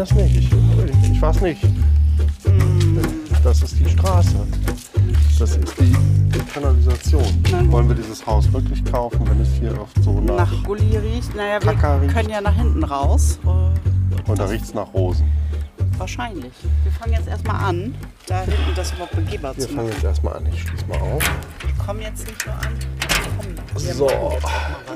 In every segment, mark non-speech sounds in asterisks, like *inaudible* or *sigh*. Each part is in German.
das nicht. Ich, ich weiß nicht. Das ist die Straße. Das ist die, Kanalisation. Nein. Wollen wir dieses Haus wirklich kaufen, wenn es hier oft so nach... Nach Gulli riecht. Naja, wir Kaka riecht. können ja nach hinten raus. Und da riecht es nach Rosen. wahrscheinlich. Wir fangen jetzt erstmal an, da hinten das überhaupt begehbar Wir zu fangen machen. jetzt erstmal an. Ich schließe mal auf. Wir kommen jetzt nicht so an. Wir So,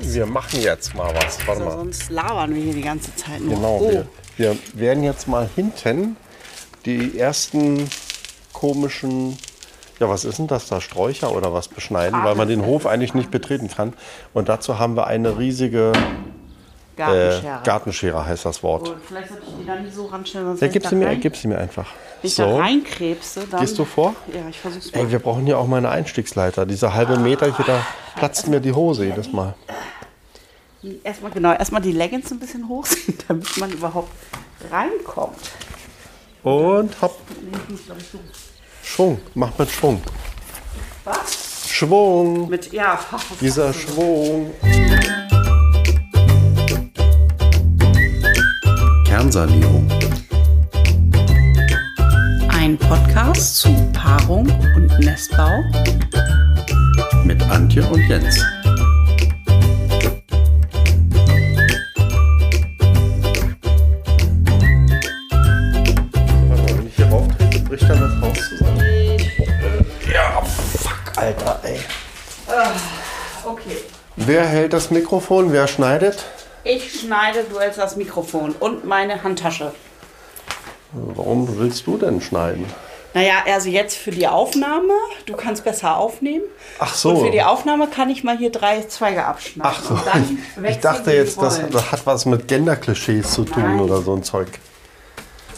wir machen jetzt mal was. Warte mal. sonst labern wir hier die ganze Zeit nur. Genau, oh, wir, wir werden jetzt mal hinten die ersten komischen, ja was ist denn das da, Sträucher oder was beschneiden, weil man den Hof eigentlich nicht betreten kann. Und dazu haben wir eine riesige äh, Gartenschere. Gartenschere, heißt das Wort. Oh, vielleicht sollte ich die da nicht so ranstellen, sonst Ja, gib sie mir, gib sie mir einfach. Wenn ich da So, reinkrebse, dann... gehst du vor? Ja, ich versuch's mal. Ey, wir brauchen hier auch mal eine Einstiegsleiter. Dieser halbe Meter hier, da platzt mir die Hose jedes Mal. Erstmal, genau, erstmal die Leggings ein bisschen hochziehen, *laughs* damit man überhaupt reinkommt. Und hopp. Schwung, mach mit Schwung. Was? Schwung, Mit, ja, dieser Schwung. Kernsanierung. Ein Podcast zu Paarung und Nestbau. Mit Antje und Jens. Wenn ich hier rauf trete, bricht dann das Haus zusammen. Ja, fuck, Alter, ey. Okay. Wer hält das Mikrofon? Wer schneidet? Ich schneide, du hältst das Mikrofon und meine Handtasche. Warum willst du denn schneiden? Naja, also jetzt für die Aufnahme, du kannst besser aufnehmen. Ach so. Und für die Aufnahme kann ich mal hier drei Zweige abschneiden. Ach so, ich dachte jetzt, das, das hat was mit Genderklischees zu tun Nein. oder so ein Zeug.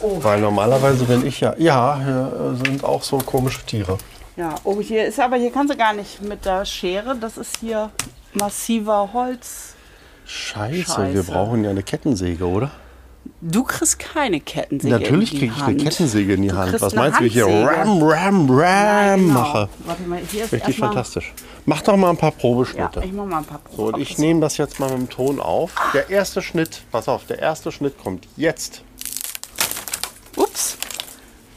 Oh. Weil normalerweise bin ich ja, ja, hier äh, sind auch so komische Tiere. Ja, oh, hier ist aber, hier kannst du gar nicht mit der Schere. Das ist hier massiver Holz. Scheiße, Scheiße. wir brauchen ja eine Kettensäge, oder? Du kriegst keine Kettensäge. Natürlich in die kriege ich eine. Kettensäge in die Du Hand. Was meinst du, wie ich hier. Ram, Ram, Ram Nein, genau. mache? Warte mal, hier ist Richtig fantastisch. Mach doch mal ein paar Ja, Probeschnitte. ich mach mal ein paar So, Proben. und ich nehme das jetzt mal mit dem Ton auf. Der erste Schnitt, pass auf, der erste Schnitt kommt jetzt. Ups.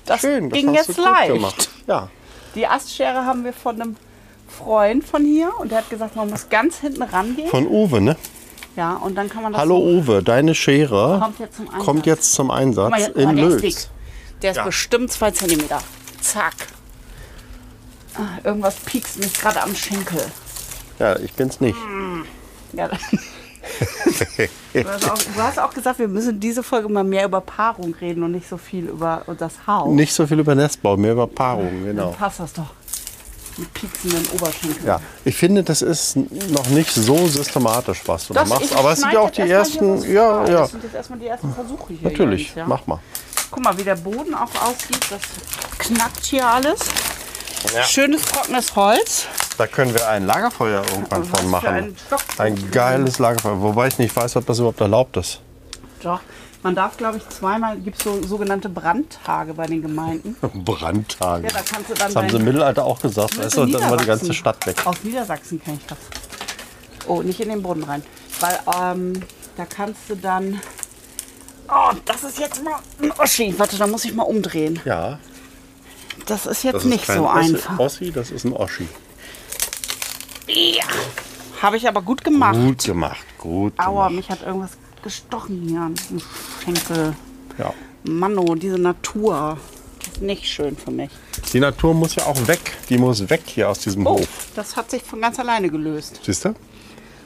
Das Schön, das ging hast jetzt leicht. gemacht. Ja, Die Astschere haben wir von einem Freund von hier und der hat gesagt, man muss ganz hinten rangehen. von Uwe, ne? Ja, und dann kann man das Hallo so, Uwe, deine Schere kommt jetzt zum Einsatz. kommt jetzt zum Einsatz mal, in oh, der ist Löws. dick. Der ist Ja. bestimmt zwei Zentimeter. Zack. Ah, irgendwas piekst mich gerade am Schenkel. Ja, ich bin's nicht. Ja. *laughs* du, hast auch, du hast auch gesagt, wir müssen diese Folge mal mehr über Paarung reden und nicht so viel über das Haus. Nicht so viel über Nestbau, mehr über Paarung, genau. Dann passt das doch. Mit pieksenden Oberschenkeln. Ja, ich finde, das ist noch nicht so systematisch, was du da Das- machst. ich Aber es sind ja auch jetzt die ersten, hier ja, ja, Das sind jetzt erstmal die ersten Versuche hier. natürlich. Jens, ja. Mach mal. Guck mal, wie der Boden auch aussieht. Das knackt hier alles. Ja. Schönes trockenes Holz. Da können wir ein Lagerfeuer irgendwann von machen. ein Ein geiles Lagerfeuer, wobei ich nicht weiß, ob das überhaupt erlaubt ist. Doch. Man darf, glaube ich, zweimal, gibt es so sogenannte Brandtage bei den Gemeinden. *laughs* Brandtage. Ja, da kannst du dann Das haben sie im Mittelalter auch gesagt. Weißt du, in dann war die ganze. Stadt weg. Aus Niedersachsen kenne ich das. Oh, nicht in den Boden rein. Weil ähm, da kannst du dann. Oh, das ist jetzt mal ein Oschi. Warte, da muss ich mal umdrehen. Ja, Das ist jetzt das nicht ist kein so Ossi, einfach. Ossi, das ist ein Oschi. Ja. Habe ich aber gut gemacht. Gut gemacht, gut Aua, gemacht. mich hat irgendwas gestochen hier an diesem Schenkel. Ja. Manno, diese Natur. Ist nicht schön für mich. Die Natur muss ja auch weg. Die muss weg hier aus diesem Oh, Hof. das hat sich von ganz alleine gelöst. Siehst du?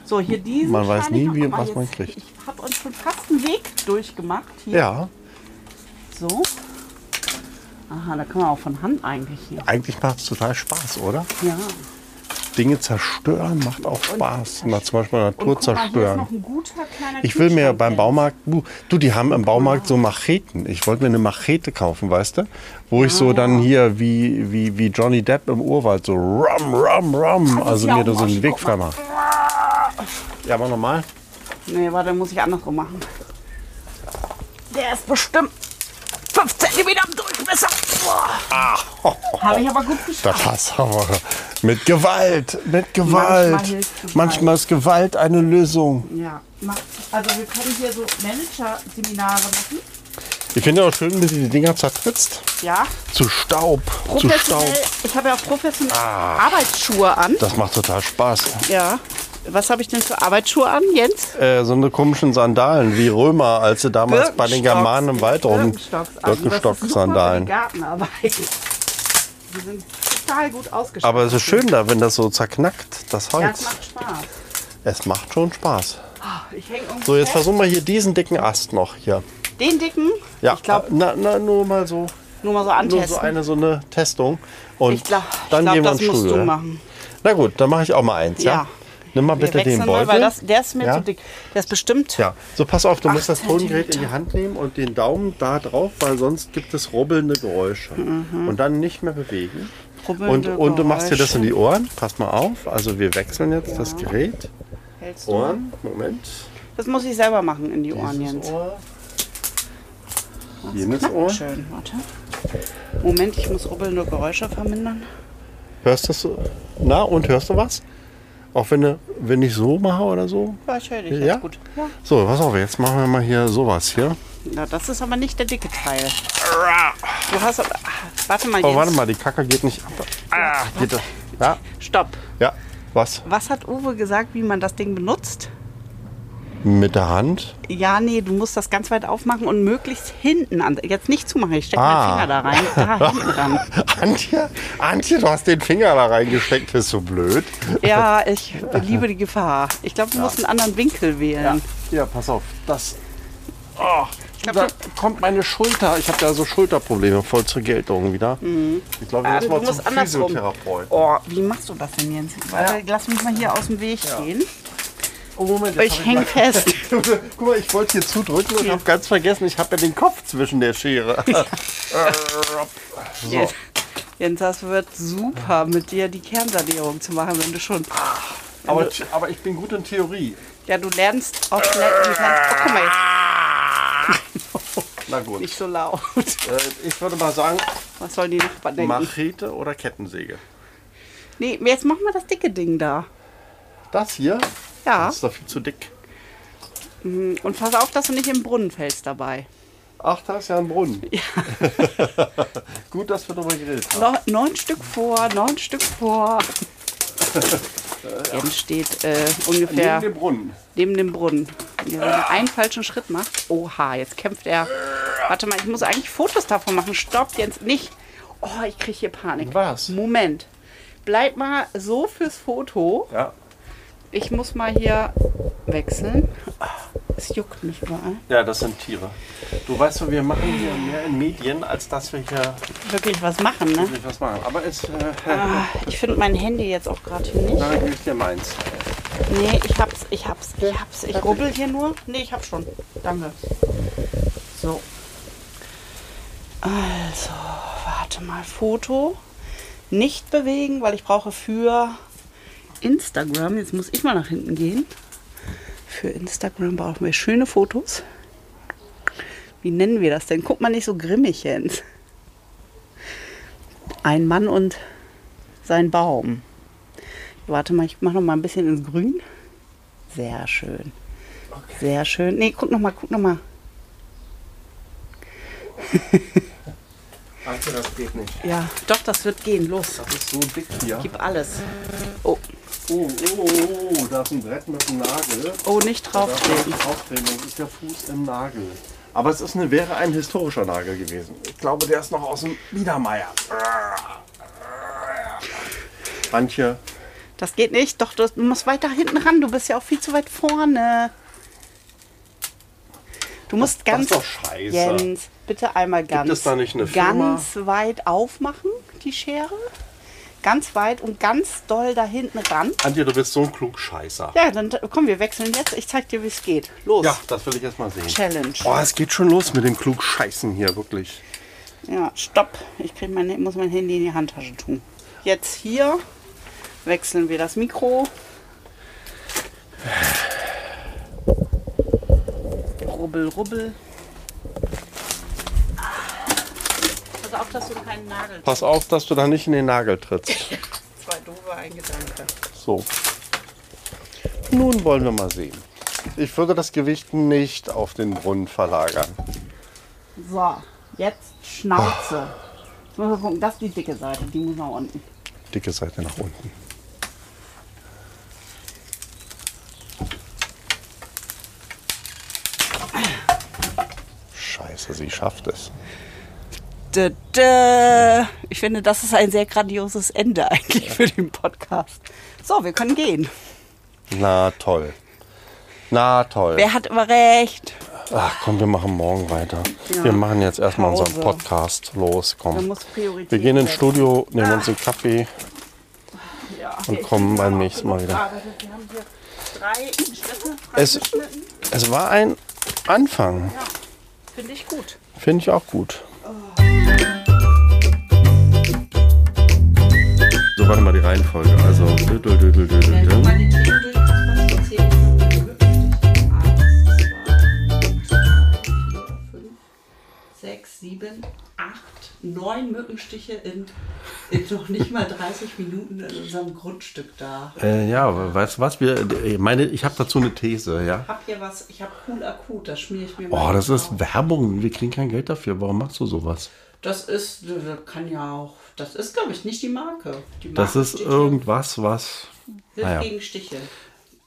So, hier diesen. Man weiß nie, wie- was man jetzt- kriegt. Ich habe uns schon fast einen Weg durchgemacht. Hier. Ja. So. Aha, da kann man auch von Hand eigentlich hier. Eigentlich macht es total Spaß, oder? Ja. Dinge zerstören macht auch Spaß. Mal zum Beispiel Natur zerstören. Ich will mir beim. Baumarkt, du, du, die haben im Baumarkt so Macheten. Ich wollte mir eine Machete kaufen, weißt du? Wo ich so dann hier wie, wie, wie Johnny Depp im Urwald so rum, rum, rum. Also mir da so ein einen Weg frei machen. Ja, aber normal. Nee, warte, muss ich andersrum machen. Der ist bestimmt 5 cm im Durchmesser. Habe ich aber gut *laughs* geschafft. passt aber. Mit Gewalt, mit Manchmal Gewalt. hilft Gewalt. Manchmal ist Gewalt eine Lösung. Ja, also wir können hier so Manager-Seminare machen. Ich finde auch schön, wie du die Dinger zertrittst. Ja, Zu Staub. Zu. Staub. Ich habe ja auch professionell Arbeitsschuhe an. Das macht total Spaß. Ja. Was habe ich denn für Arbeitsschuhe an, Jens? Äh, so eine komischen Sandalen wie Römer, als sie damals bei den. Germanen im Wald rum. Birkenstocks. Also Birkenstock-Sandalen. die Gartenarbeit. Die sind total gut ausgestattet. Aber es ist schön da, wenn das so zerknackt, das Ja, es Holz. macht Spaß. Es macht schon Spaß. Irgendwie So, jetzt fest. versuchen wir hier diesen dicken Ast noch hier. Den dicken, Ja, ich glaube, na, na, nur mal so, nur mal so nur antesten. so eine so eine Testung. Und ich glaube, dann glaub, gehen wir ins Studio. Na gut, dann mache ich auch mal eins. Ja. Ja. Nimm mal Wir bitte den Beutel. mal, das, der ist mir Ja. zu dick. Der ist bestimmt. Ja, so pass auf, du musst das Tongerät in die Hand nehmen und den Daumen da drauf, weil sonst gibt es rubbelnde Geräusche. Und dann nicht mehr bewegen. Und, Mhm. Rubbelnde und du machst dir das in die. Ohren. Pass mal auf. Also wir wechseln jetzt das Gerät. Hältst du? Ohren, Moment. Das muss ich selber machen in die Ohren, Dieses Jens. Ohr. Jenes Ohr. Schön, warte. Moment, ich muss rubbelnde Geräusche vermindern. Hörst du? Na, und hörst du was? Auch wenn, du, wenn ich so mache oder so? Ja, ich höre dich Ja? jetzt gut. Ja. So, pass auf, jetzt machen wir mal hier sowas hier. Na, das ist aber nicht der dicke Teil. Du hast aber. ah, Warte mal, Oh, Jens. warte mal, die Kacke geht nicht ab. Ah, geht das? Ja, Stopp. ja. Was? Was hat Uwe gesagt, wie man das Ding benutzt? Mit der Hand? Ja, nee, du musst das ganz weit aufmachen und möglichst hinten an. Jetzt nicht zumachen, ich stecke Ah. meinen Finger da rein. Da *laughs* hinten dran. Antje, Antje, du hast den Finger da reingesteckt, bist du blöd. Ja, ich liebe die Gefahr. Ich glaube, du musst einen anderen Winkel wählen. Ja, pass auf, das. Oh, glaub, da kommt meine Schulter. Ich habe ja so Schulterprobleme, voll zur Geltung wieder. Ich glaube, ich du muss mal musst zum. Physiotherapeuten. Oh, wie machst du das denn, Jens? Warte, lass mich mal hier aus dem Weg gehen. Oh, Moment, Ich hab häng mal- fest. *laughs* Guck mal, ich wollte hier zudrücken und habe ganz vergessen, ich habe ja den Kopf zwischen der Schere. *laughs* *laughs* so. Jens, Jens, das wird super, mit dir die Kernsanierung zu machen, wenn du schon. Aber, aber ich bin gut in Theorie. Ja, du lernst auch schnell. Du oh, guck mal jetzt. Na gut. Nicht so laut. Äh, ich würde mal sagen, Was sollen die Nachbarn denken? Machete oder Kettensäge. Nee, jetzt machen wir das dicke Ding da. Das hier Ja. das ist doch viel zu dick. Und pass auf, dass du nicht im Brunnen fällst dabei. Ach, da ist ja ein Brunnen. *laughs* Gut, dass wir darüber geredet haben. No, neun Stück vor, neun Stück vor. Jens steht äh, ungefähr Neben dem Brunnen. neben dem Brunnen. Wenn er einen falschen Schritt macht, oha, jetzt kämpft er. Warte mal, ich muss eigentlich Fotos davon machen. Stopp, Jens, nicht. Oh, ich kriege hier Panik. Was? Moment. Bleib mal so fürs Foto. Ja. Ich muss mal hier wechseln. Es juckt mich überall. ja, das sind Tiere. Du weißt wir machen hier mehr in Medien, als dass wir hier Wirklich was machen, ne? wirklich was machen. Aber es, äh, Ah, ich finde mein Handy jetzt auch gerade hier nicht. dann gebe ich dir meins. Nee, ich hab's, ich hab's, ich hab's. Ich rubbel hier nur. Nee, ich hab's schon. Danke. So. Also, warte mal. Foto. Nicht bewegen, weil ich brauche für Instagram. Jetzt muss ich mal nach hinten gehen. Für Instagram brauchen wir schöne Fotos. Wie nennen wir das denn? Guck mal nicht so grimmig, Jens. Ein Mann und sein Baum. Warte mal, ich mache noch mal ein bisschen ins Grün. Sehr schön. Sehr schön. Nee, guck noch mal, guck noch mal. Danke, das geht nicht. Ja, doch, das wird gehen. Los, Das ist so dick hier. gib alles. Oh, Oh, oh, oh, da ist ein Brett mit einem Nagel. oh, nicht drauftreten. nicht drauftreten, das ist der Fuß im Nagel. Aber es ist eine, wäre ein historischer Nagel gewesen. Ich glaube, der ist noch aus dem Biedermeier. Antje, Das geht nicht. Doch, du musst weiter hinten ran. Du bist ja auch viel zu weit vorne. Du musst das ganz. ist doch scheiße. Jens, bitte einmal ganz. es da nicht eine Firma? Ganz weit aufmachen, die Schere. Ganz weit und ganz doll da hinten ran. Antje, du bist so ein Klugscheißer. Ja, dann komm, wir wechseln jetzt. Ich zeig dir, wie es geht. Los. Ja, das will ich erst mal sehen. Challenge. Oh, es geht schon los mit dem Klugscheißen hier, wirklich. Ja, stopp. Ich krieg mein, muss mein Handy in die Handtasche tun. Jetzt hier wechseln wir das Mikro. Rubbel, rubbel. Pass auf, dass du keinen Nagel. Pass auf, dass du da nicht in den Nagel trittst. *laughs* Zwei doofe, ein Gedanke. So. Nun wollen wir mal sehen. Ich würde das Gewicht nicht auf den Brunnen verlagern. So, jetzt Schnauze. Jetzt müssen wir gucken, das ist die dicke Seite, die muss nach unten. Dicke Seite nach unten. Scheiße, sie schafft es. Dö, dö. Ich finde, das ist ein sehr grandioses Ende eigentlich für den Podcast. So, wir können gehen. Na toll. Na toll. Wer hat immer recht? Ach komm, wir machen morgen weiter. Ja. Wir machen jetzt erstmal Pause. unseren Podcast. Los, komm. Wir gehen ins. Studio, nehmen uns einen Kaffee. Ja. und kommen beim nächsten Mal wieder. gearbeitet. Wir haben hier drei Schnitte Es-. Es war ein Anfang. Ja, finde ich gut. Finde ich auch gut. So, warte mal die Reihenfolge. Also, dü- dü- dü- dü- dü- dü- Wenn du dü. mal die Themen durch hast, was du zählen Sechs, sieben, acht, neun Mückenstiche in, in noch nicht mal 30 Minuten in unserem Grundstück da. Äh, ja, weißt du was? Wir, ich meine, ich habe dazu eine These, ja. Ich hab hier was, ich habe cool akut, das schmiere ich mir Oh, mal das ist drauf. Werbung. Wir kriegen kein Geld dafür. Warum machst du sowas? Das ist, kann ja auch, das ist glaube ich nicht die Marke. Die Marke Das ist irgendwas, was. Hilft naja. gegen Stiche.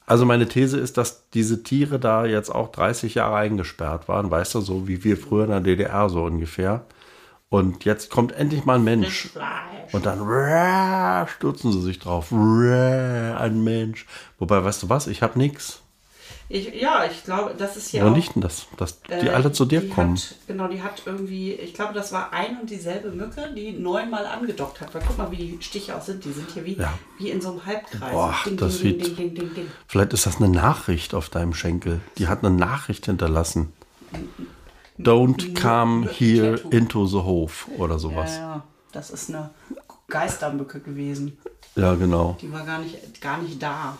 Also meine These ist, dass diese Tiere da jetzt auch 30 Jahre eingesperrt waren, weißt du, so wie wir früher in der DDR so ungefähr. Und jetzt kommt endlich mal ein Mensch. Und dann stürzen sie sich drauf. Ein Mensch. Wobei, weißt du was? Ich habe nichts. Ich, ja, ich glaube, das ist hier Woran auch, liegt denn das? Dass die Äh, alle zu dir kommen. Hat, genau, die hat irgendwie, ich glaube, das war ein und dieselbe Mücke, die neunmal angedockt hat. Weil guck mal, wie die Stiche auch sind. Die sind hier wie, Ja. wie in so einem Halbkreis. Boah, das ding, sieht- ding, ding, ding, ding. Vielleicht ist das eine Nachricht auf deinem Schenkel. Die hat eine Nachricht hinterlassen. Don't come here into the Hof oder Ja, sowas. ja, das ist eine Geistermücke gewesen. Ja, genau. Die war gar nicht, gar nicht da.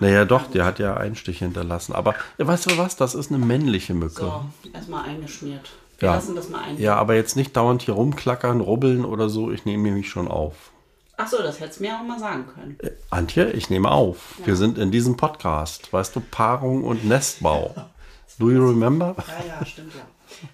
Naja, doch, der hat ja einen Stich hinterlassen. Aber ja, weißt du was? Das ist eine männliche Mücke. So, erstmal eingeschmiert. Wir Ja. lassen das mal ein. Ja, aber jetzt nicht dauernd hier rumklackern, rubbeln oder so. Ich nehme mich schon auf. Ach so, das hättest du mir auch mal sagen können. Äh, Antje, ich nehme auf. Wir sind in diesem Podcast. Weißt du, Paarung und Nestbau. *laughs* Do you remember? Ja, ja, stimmt ja.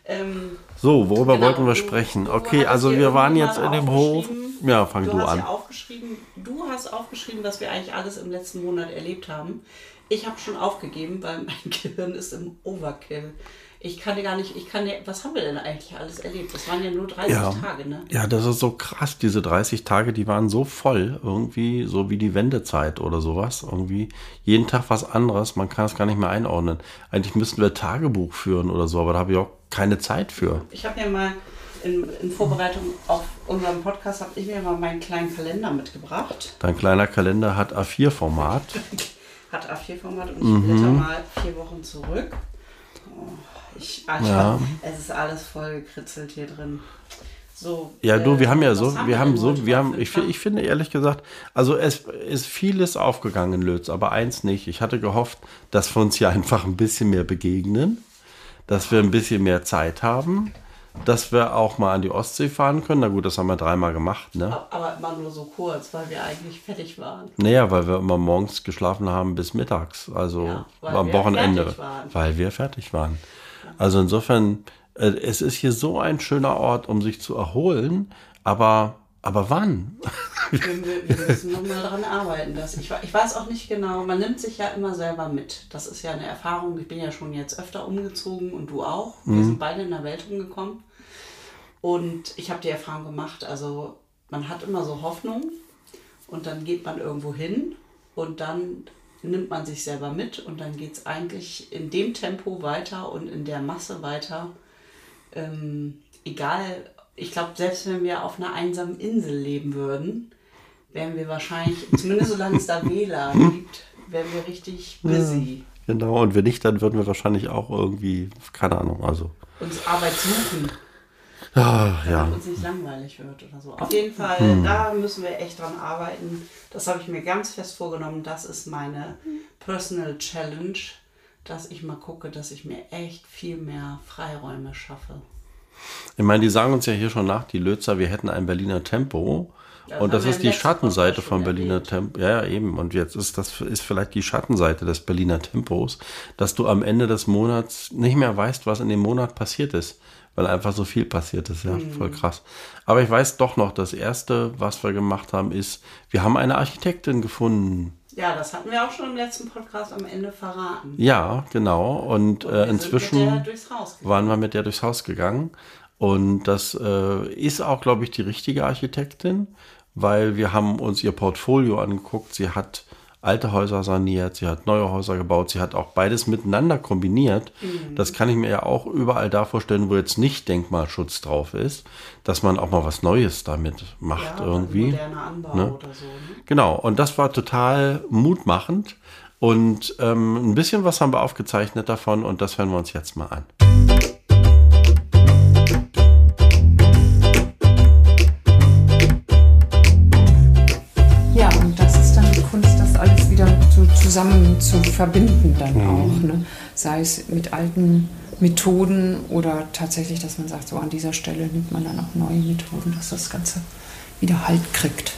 Ähm, So, worüber Genau, wollten wir du- sprechen? Okay, also wir waren jetzt in dem Hof. Ja, fang du du hast an. ja aufgeschrieben, du hast aufgeschrieben, was wir eigentlich alles im letzten Monat erlebt haben. Ich habe schon aufgegeben, weil mein *laughs* Gehirn ist im Overkill. Ich kann dir gar nicht, ich kann dir, was haben wir denn eigentlich alles erlebt? Das waren ja nur 30 Ja. Tage, ne? Ja, das ist so krass. Diese 30 Tage, die waren so voll, irgendwie so wie die Wendezeit oder sowas. Irgendwie jeden Tag was anderes. Man kann es gar nicht mehr einordnen. Eigentlich müssten wir Tagebuch führen oder so, aber da habe ich auch keine Zeit für. Ich habe mir mal in, in Vorbereitung auf unseren Podcast, habe ich mir mal meinen kleinen Kalender mitgebracht. Dein kleiner Kalender hat A4-Format. *laughs* Hat A4-Format und ich Mhm. blätter mal vier Wochen zurück. Oh, ich, ich Ja. es ist alles voll gekritzelt hier drin. So, Ja, du, wir äh, haben ja so, wir haben so, wir haben, ich, ich finde ehrlich gesagt, also es ist vieles aufgegangen in Lötz, aber eins nicht. Ich hatte gehofft, dass wir uns hier einfach ein bisschen mehr begegnen, dass wir ein bisschen mehr Zeit haben, dass wir auch mal an die Ostsee fahren können. Na gut, das haben wir dreimal gemacht, ne? Aber immer nur so kurz, weil wir eigentlich fertig waren. Naja, weil wir immer morgens geschlafen haben bis mittags, also Ja, am Wochenende, weil wir fertig waren. Also insofern, äh, es ist hier so ein schöner Ort, um sich zu erholen, aber, aber wann? Wir, wir, müssen nochmal daran arbeiten. Dass ich, ich weiß auch nicht genau, man nimmt sich ja immer selber mit. Das ist ja eine Erfahrung. Ich bin ja schon jetzt öfter umgezogen und du auch. Wir sind beide in der Welt rumgekommen. Und ich habe die Erfahrung gemacht, also man hat immer so Hoffnung und dann geht man irgendwo hin und dann nimmt man sich selber mit und dann geht es eigentlich in dem Tempo weiter und in der Masse weiter. Ähm, egal, ich glaube, selbst wenn wir auf einer einsamen Insel leben würden, wären wir wahrscheinlich, zumindest solange es da WLAN *laughs* gibt, wären wir richtig busy. Genau, und wenn nicht, dann würden wir wahrscheinlich auch irgendwie, keine Ahnung, also. Uns Arbeit suchen, Ah, ja. damit uns nicht langweilig wird oder so. Auf jeden Fall, Hm. da müssen wir echt dran arbeiten. Das habe ich mir ganz fest vorgenommen. Das ist meine Personal Challenge, dass ich mal gucke, dass ich mir echt viel mehr Freiräume schaffe. Ich meine, die sagen uns ja hier schon nach, die Lötzer, wir hätten ein Berliner Tempo. Ja, und das das ist die Schattenseite schon Berliner. Tempo. Ja, ja, eben. Und jetzt ist das ist vielleicht die Schattenseite des Berliner Tempos, dass du am Ende des Monats nicht mehr weißt, was in dem Monat passiert ist. Weil einfach so viel passiert ist. Ja, voll krass. Aber ich weiß doch noch, das erste, was wir gemacht haben, ist, wir haben eine Architektin gefunden. Ja, das hatten wir auch schon im letzten Podcast am Ende verraten. Ja, genau. Und äh, Wir sind inzwischen waren wir mit der durchs Haus gegangen. Und das äh, ist auch, glaube ich, die richtige Architektin, weil wir haben uns ihr Portfolio angeguckt. Sie hat alte Häuser saniert, sie hat neue Häuser gebaut, sie hat auch beides miteinander kombiniert. Das kann ich mir ja auch überall da vorstellen, wo jetzt nicht Denkmalschutz drauf ist, dass man auch mal was Neues damit macht Ja, irgendwie. Moderner Anbau Ne? oder so. Ne? Genau, und das war total mutmachend. Und ähm, ein bisschen was haben wir aufgezeichnet davon und das hören wir uns jetzt mal an. Zusammen zu verbinden dann auch. Ne? Sei es mit alten Methoden oder tatsächlich, dass man sagt, so an dieser Stelle nimmt man dann auch neue Methoden, dass das Ganze wieder Halt kriegt.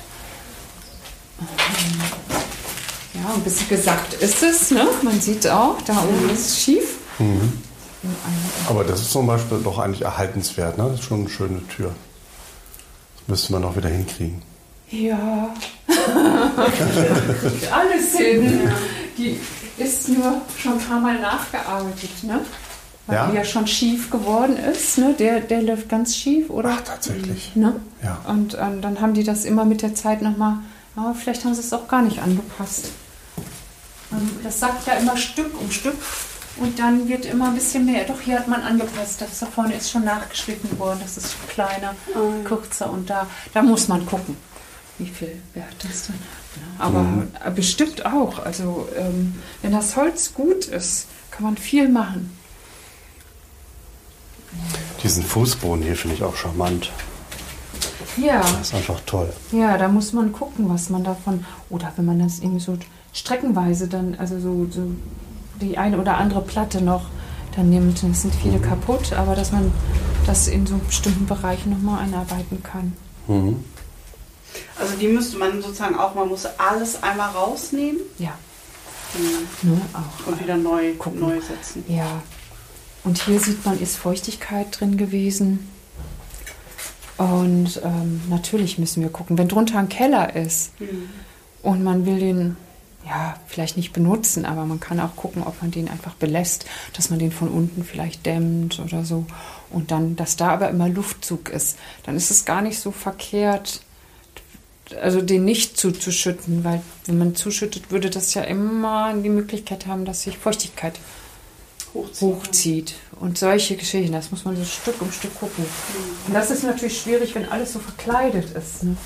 Ja, ein bisschen gesagt ist es, ne? Man sieht auch, da oben ist es schief. Einer- Aber das ist zum Beispiel doch eigentlich erhaltenswert, ne? Das ist schon eine schöne Tür. Das müsste man auch wieder hinkriegen. Ja. *laughs* Alles hin. Die ist nur schon ein paar Mal nachgearbeitet, ne? Weil Ja? die ja schon schief geworden ist, ne? Der, der läuft ganz schief, oder? Ach, tatsächlich. Ne? Ja. Und ähm, dann haben die das immer mit der Zeit nochmal, aber vielleicht haben sie es auch gar nicht angepasst. Ähm, das sagt ja immer Stück um Stück und dann wird immer ein bisschen mehr. Doch, hier hat man angepasst. Das da vorne ist schon nachgeschnitten worden, das ist kleiner, kürzer und da, da muss man gucken, wie viel Wert das dann hat. ne? Aber äh, bestimmt auch. Also, ähm, wenn das Holz gut ist, kann man viel machen. Diesen Fußboden hier finde ich auch charmant. Ja. Das ist einfach toll. Ja, da muss man gucken, was man davon. Oder wenn man das irgendwie so streckenweise dann, also so, so die eine oder andere Platte noch dann nimmt. Es sind viele kaputt, aber dass man das in so bestimmten Bereichen nochmal einarbeiten kann. Also die müsste man sozusagen auch, man muss alles einmal rausnehmen Ja, mhm. ne, auch. und wieder neu, Gucken. neu setzen. Ja. Und hier sieht man, ist Feuchtigkeit drin gewesen. Und ähm, natürlich müssen wir gucken, wenn drunter ein Keller ist und man will den, ja, vielleicht nicht benutzen, aber man kann auch gucken, ob man den einfach belässt, dass man den von unten vielleicht dämmt oder so. Und dann, dass da aber immer Luftzug ist, dann ist es gar nicht so verkehrt, also den nicht zuzuschütten, weil wenn man zuschüttet, würde das ja immer die Möglichkeit haben, dass sich Feuchtigkeit Hochziehen. hochzieht. Und solche Geschichten, das muss man so Stück um Stück gucken. Und das ist natürlich schwierig, wenn alles so verkleidet ist. Ne?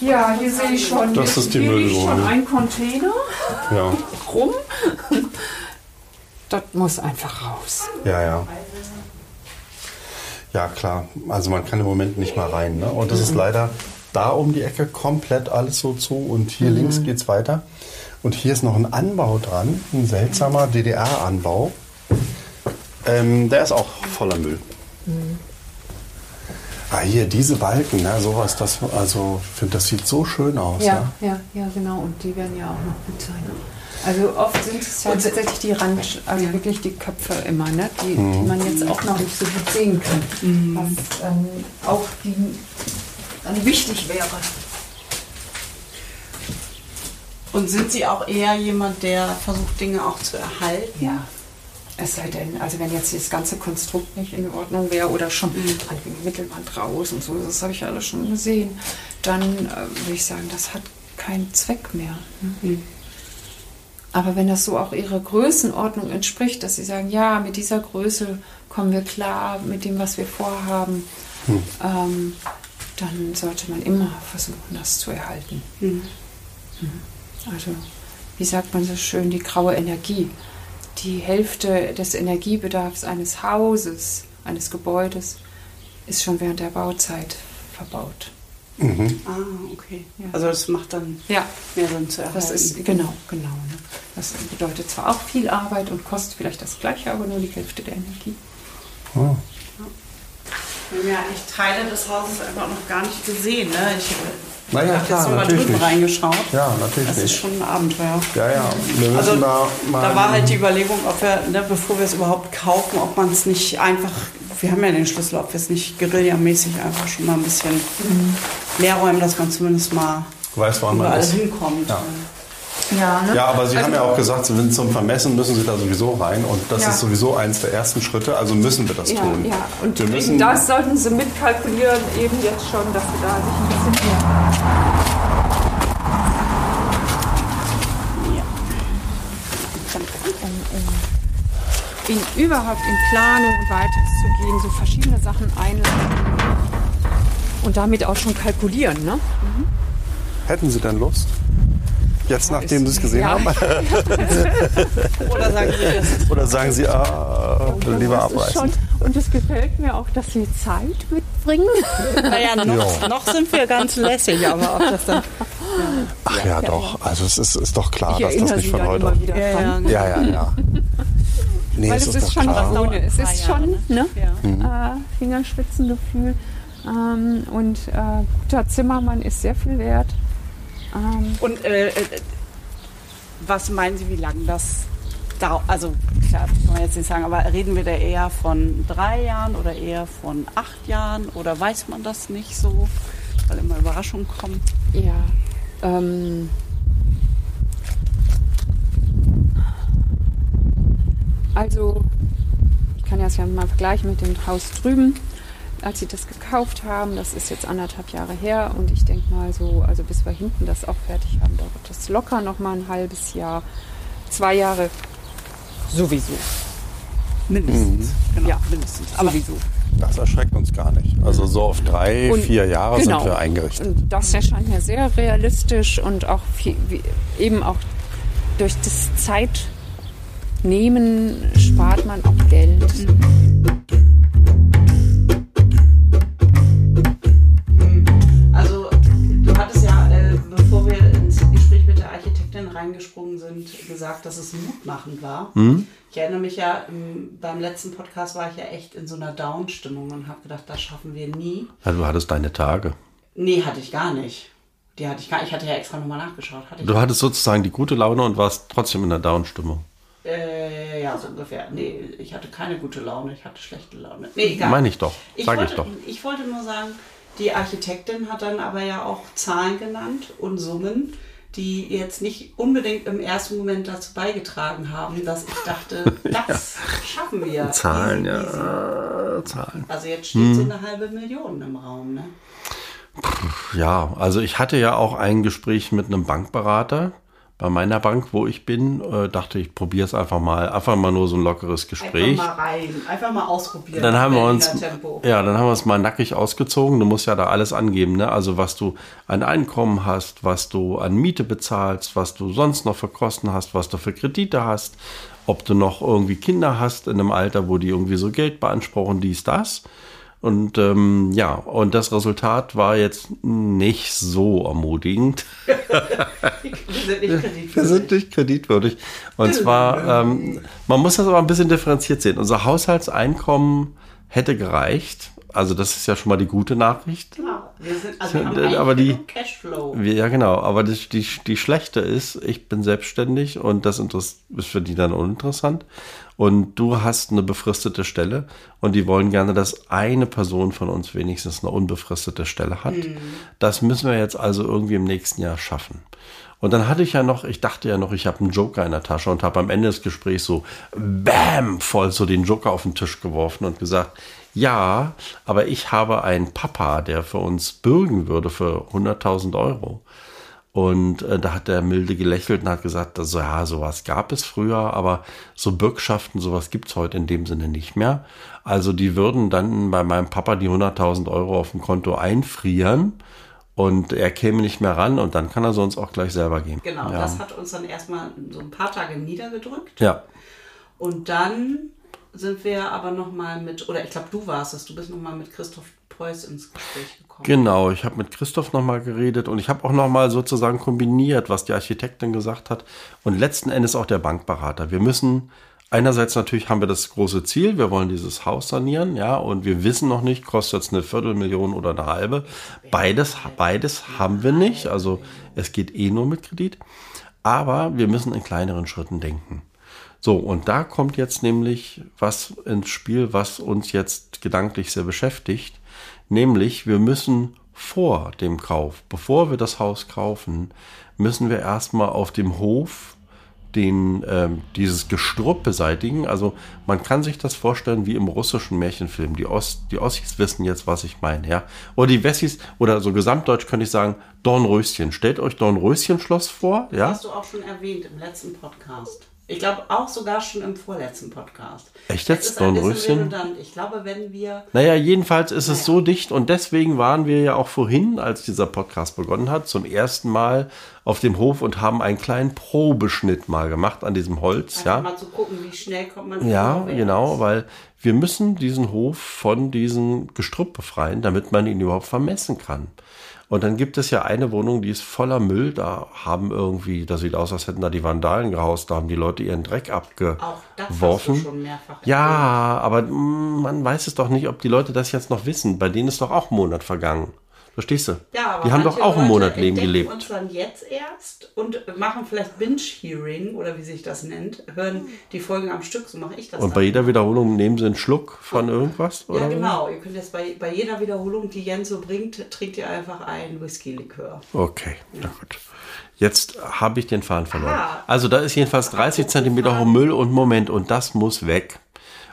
Ja, hier sehe ich schon, Das hier, ist die hier liegt schon ein Container Ja, *laughs* rum. Das muss einfach raus. ja, ja. Ja, klar. Also man kann im Moment nicht mal rein. Ne? Und das ist leider da um die Ecke komplett alles so zu. Und hier links geht's weiter. Und hier ist noch ein Anbau dran, ein seltsamer DDR-Anbau. Ähm, der ist auch voller Müll. Ah, hier, diese Balken, ne, sowas, das, also, ich finde, das sieht so schön aus. Ja, ja, ja, genau. Und die werden ja auch noch gut sein. Also oft sind es ja tatsächlich die Rand, also wirklich die Köpfe immer, ne? die, die man jetzt auch noch nicht so gut sehen kann. Was ähm, auch die, dann wichtig wäre. Und sind Sie auch eher jemand, der versucht, Dinge auch zu erhalten? Ja. Es sei denn, also wenn jetzt das ganze Konstrukt nicht in Ordnung wäre oder schon an die Mittelwand raus und so, das habe ich alles schon gesehen, dann äh, würde ich sagen, das hat keinen Zweck mehr. ne? Aber wenn das so auch ihrer Größenordnung entspricht, dass sie sagen, ja, mit dieser Größe kommen wir klar, mit dem, was wir vorhaben, ähm, dann sollte man immer versuchen, das zu erhalten. Mhm. Also, wie sagt man so schön, die graue Energie. Die Hälfte des Energiebedarfs eines Hauses, eines Gebäudes, ist schon während der Bauzeit verbaut. Ah, okay. Ja. Also das macht dann Ja, mehr Sinn zu erhalten. das ist genau, genau. Ne? Das bedeutet zwar auch viel Arbeit und kostet vielleicht das Gleiche, aber nur die Hälfte der Energie. Oh. Wir haben ja eigentlich Teile des Hauses einfach noch gar nicht gesehen. Ne? Ich Naja, habe klar, jetzt mal natürlich drüben nicht. reingeschaut. Ja, natürlich Das ist nicht. schon ein Abenteuer. Ja, ja. Wir müssen Also, da mal. da war halt die Überlegung, ob wir, ne, bevor wir es überhaupt kaufen, ob man es nicht einfach, wir haben ja den Schlüssel, ob wir es nicht guerillamäßig einfach schon mal ein bisschen leer räumen, dass man zumindest mal weiß, wann man ist. hinkommt. Ja. Ja, ne? Ja, aber Sie Also- haben ja auch gesagt, wenn zum Vermessen müssen Sie da sowieso rein und das Ja. ist sowieso eins der ersten Schritte, also müssen wir das Ja, tun. ja. Und wir müssen, das sollten Sie mitkalkulieren, eben jetzt schon, dass Sie da sich ein bisschen mehr. In überhaupt in Planung und weiteres zu gehen, so verschiedene Sachen einleiten und damit auch schon kalkulieren, ne? hätten Sie denn Lust? Jetzt, nachdem Sie es gesehen Ja. haben? *laughs* Oder sagen Sie das? Oder sagen Sie, ah, lieber Das ist abreißen? schon, und es gefällt mir auch, dass Sie Zeit mitbringen. *laughs* Naja, noch, Ja. noch sind wir ganz lässig, aber ob das dann. Ach ja, doch. Also es ist, ist doch klar, Ich dass das nicht Sie von heute. Ja, ja, Ja, ja, *laughs* ja. Nee, Weil es ist, ist schon klar. was ohne. Es ist Jahre, schon ne? Ja. äh, Fingerspitzengefühl. Ähm, und äh, guter Zimmermann ist sehr viel wert. Ähm, Und äh, äh, was meinen Sie, wie lange das dauert? Also, klar, kann man jetzt nicht sagen, aber reden wir da eher von drei Jahren oder eher von acht Jahren oder weiß man das nicht so, weil immer Überraschungen kommen? ja. Ähm, also, ich kann das ja mal vergleichen mit dem Haus drüben. Als sie das gekauft haben, das ist jetzt anderthalb Jahre her und ich denke mal so, also bis wir hinten das auch fertig haben, dauert das locker noch mal ein halbes Jahr, zwei Jahre sowieso. Mindestens. Genau, Ja. mindestens. Aber Sowieso. Das erschreckt uns gar nicht. Also so auf drei, Und- vier Jahre genau. sind wir eingerichtet. Und das erscheint mir sehr realistisch und auch viel, wie, eben auch durch das Zeitnehmen spart man auch Geld. Also, du hattest ja, äh, bevor wir ins Gespräch mit der Architektin reingesprungen sind, gesagt, dass es mutmachend war. Ich erinnere mich ja, beim letzten Podcast war ich ja echt in so einer Down-Stimmung und habe gedacht, das schaffen wir nie. Ja, du hattest deine Tage. Nee, hatte ich gar nicht. Die hatte ich gar Ich hatte ja extra nochmal nachgeschaut. Hatte Du hattest sozusagen die gute Laune und warst trotzdem in der Down-Stimmung. Äh, ja, so ungefähr. Nee, ich hatte keine gute Laune, ich hatte schlechte Laune. Nee, egal. Meine ich doch. Ich Sag wollte, ich doch. ich wollte nur sagen, die Architektin hat dann aber ja auch Zahlen genannt und Summen, die jetzt nicht unbedingt im ersten Moment dazu beigetragen haben, dass ich dachte, *laughs* das schaffen wir. Zahlen, Easy, easy. ja. Zahlen. Also jetzt steht so eine halbe Million im Raum, ne? Ja, also ich hatte ja auch ein Gespräch mit einem Bankberater bei meiner Bank, wo ich bin. Äh, dachte ich, probiere es einfach mal. Einfach mal nur so ein lockeres Gespräch. Einfach mal rein, einfach mal ausprobieren. Dann haben wir uns, ja, dann haben wir uns mal nackig ausgezogen. Du musst ja da alles angeben, ne? Also was du an Einkommen hast, was du an Miete bezahlst, was du sonst noch für Kosten hast, was du für Kredite hast, ob du noch irgendwie Kinder hast in einem Alter, wo die irgendwie so Geld beanspruchen, dies, das. Und ähm, ja, und das Resultat war jetzt nicht so ermutigend. *laughs* Wir sind nicht kreditwürdig. Wir sind nicht kreditwürdig. Und zwar, ähm, man muss das aber ein bisschen differenziert sehen. Unser Haushaltseinkommen hätte gereicht. Also das ist ja schon mal die gute Nachricht. Genau. Wir sind, also wir *laughs* haben Aber die- die Cashflow. Ja, genau. Aber das, die, die schlechte ist, ich bin selbstständig und das ist für die dann uninteressant. Und du hast eine befristete Stelle und die wollen gerne, dass eine Person von uns wenigstens eine unbefristete Stelle hat. Das müssen wir jetzt also irgendwie im nächsten Jahr schaffen. Und dann hatte ich ja noch, ich dachte ja noch, ich habe einen Joker in der Tasche und habe am Ende des Gesprächs so Bam voll so den Joker auf den Tisch geworfen und gesagt, ja, aber ich habe einen Papa, der für uns bürgen würde für 100.000 Euro. Und äh, da hat der milde gelächelt und hat gesagt, also, ja, sowas gab es früher, aber so Bürgschaften, sowas gibt's heute in dem Sinne nicht mehr. Also die würden dann bei meinem Papa die 100.000 Euro auf dem Konto einfrieren und er käme nicht mehr ran und dann kann er sonst auch gleich selber gehen. Genau, ja. das hat uns dann erstmal so ein paar Tage niedergedrückt. Ja, Und dann sind wir aber nochmal mit, oder ich glaube, du warst es, du bist nochmal mit Christoph Preuß ins Gespräch gekommen. Genau, ich habe mit Christoph nochmal geredet und ich habe auch nochmal sozusagen kombiniert, was die Architektin gesagt hat und letzten Endes auch der Bankberater. Wir müssen einerseits natürlich haben wir das große Ziel, wir wollen dieses Haus sanieren, ja, und wir wissen noch nicht, kostet es eine Viertelmillion oder eine halbe. Beides, beides haben wir nicht, also es geht eh nur mit Kredit. Aber wir müssen in kleineren Schritten denken. So, und da kommt jetzt nämlich was ins Spiel, was uns jetzt gedanklich sehr beschäftigt. Nämlich, wir müssen vor dem Kauf, bevor wir das Haus kaufen, müssen wir erstmal auf dem Hof den, ähm, dieses Gestrüpp beseitigen. Also man kann sich das vorstellen wie im russischen Märchenfilm. Die, Ost, die Ossis wissen jetzt, was ich meine. Ja? Oder die Wessis, oder so gesamtdeutsch könnte ich sagen, Dornröschen. Stellt euch Dornröschen-Schloss vor. Das Ja? hast du auch schon erwähnt im letzten Podcast. Ich glaube auch sogar schon im vorletzten Podcast. Echt jetzt, ist ein bisschen Dornröschen? Ich glaube, wenn wir Naja, jedenfalls ist es so dicht und deswegen waren wir ja auch vorhin, als dieser Podcast begonnen hat, zum ersten Mal auf dem Hof und haben einen kleinen Probeschnitt mal gemacht an diesem Holz. einfach Ja, mal zu gucken, wie schnell kommt man ja genau, weil wir müssen diesen Hof von diesem Gestrüpp befreien, damit man ihn überhaupt vermessen kann. Und dann gibt es ja eine Wohnung, die ist voller Müll. Da haben irgendwie, das sieht aus, als hätten da die Vandalen gehaust. Da haben die Leute ihren Dreck Auch das abgeworfen. schon mehrfach Ja, aber mm, man weiß es doch nicht, ob die Leute das jetzt noch wissen. Bei denen ist doch auch ein Monat vergangen. Verstehst du? Ja, aber die haben doch auch einen Monat Leben gelebt. uns dann jetzt erst und machen vielleicht Binge-Hearing oder wie sich das nennt, hören die Folgen am Stück, so mache ich das Und dann bei jeder immer. Wiederholung nehmen sie einen Schluck von irgendwas? Oder Ja, genau. Ihr könnt jetzt bei, bei jeder Wiederholung, die Jens so bringt, trinkt ihr einfach ein Whisky-Likör. Okay, na gut. Jetzt habe ich den Faden verloren. Aha. Also da ist jedenfalls 30 Zentimeter hoch Müll und Moment und das muss weg.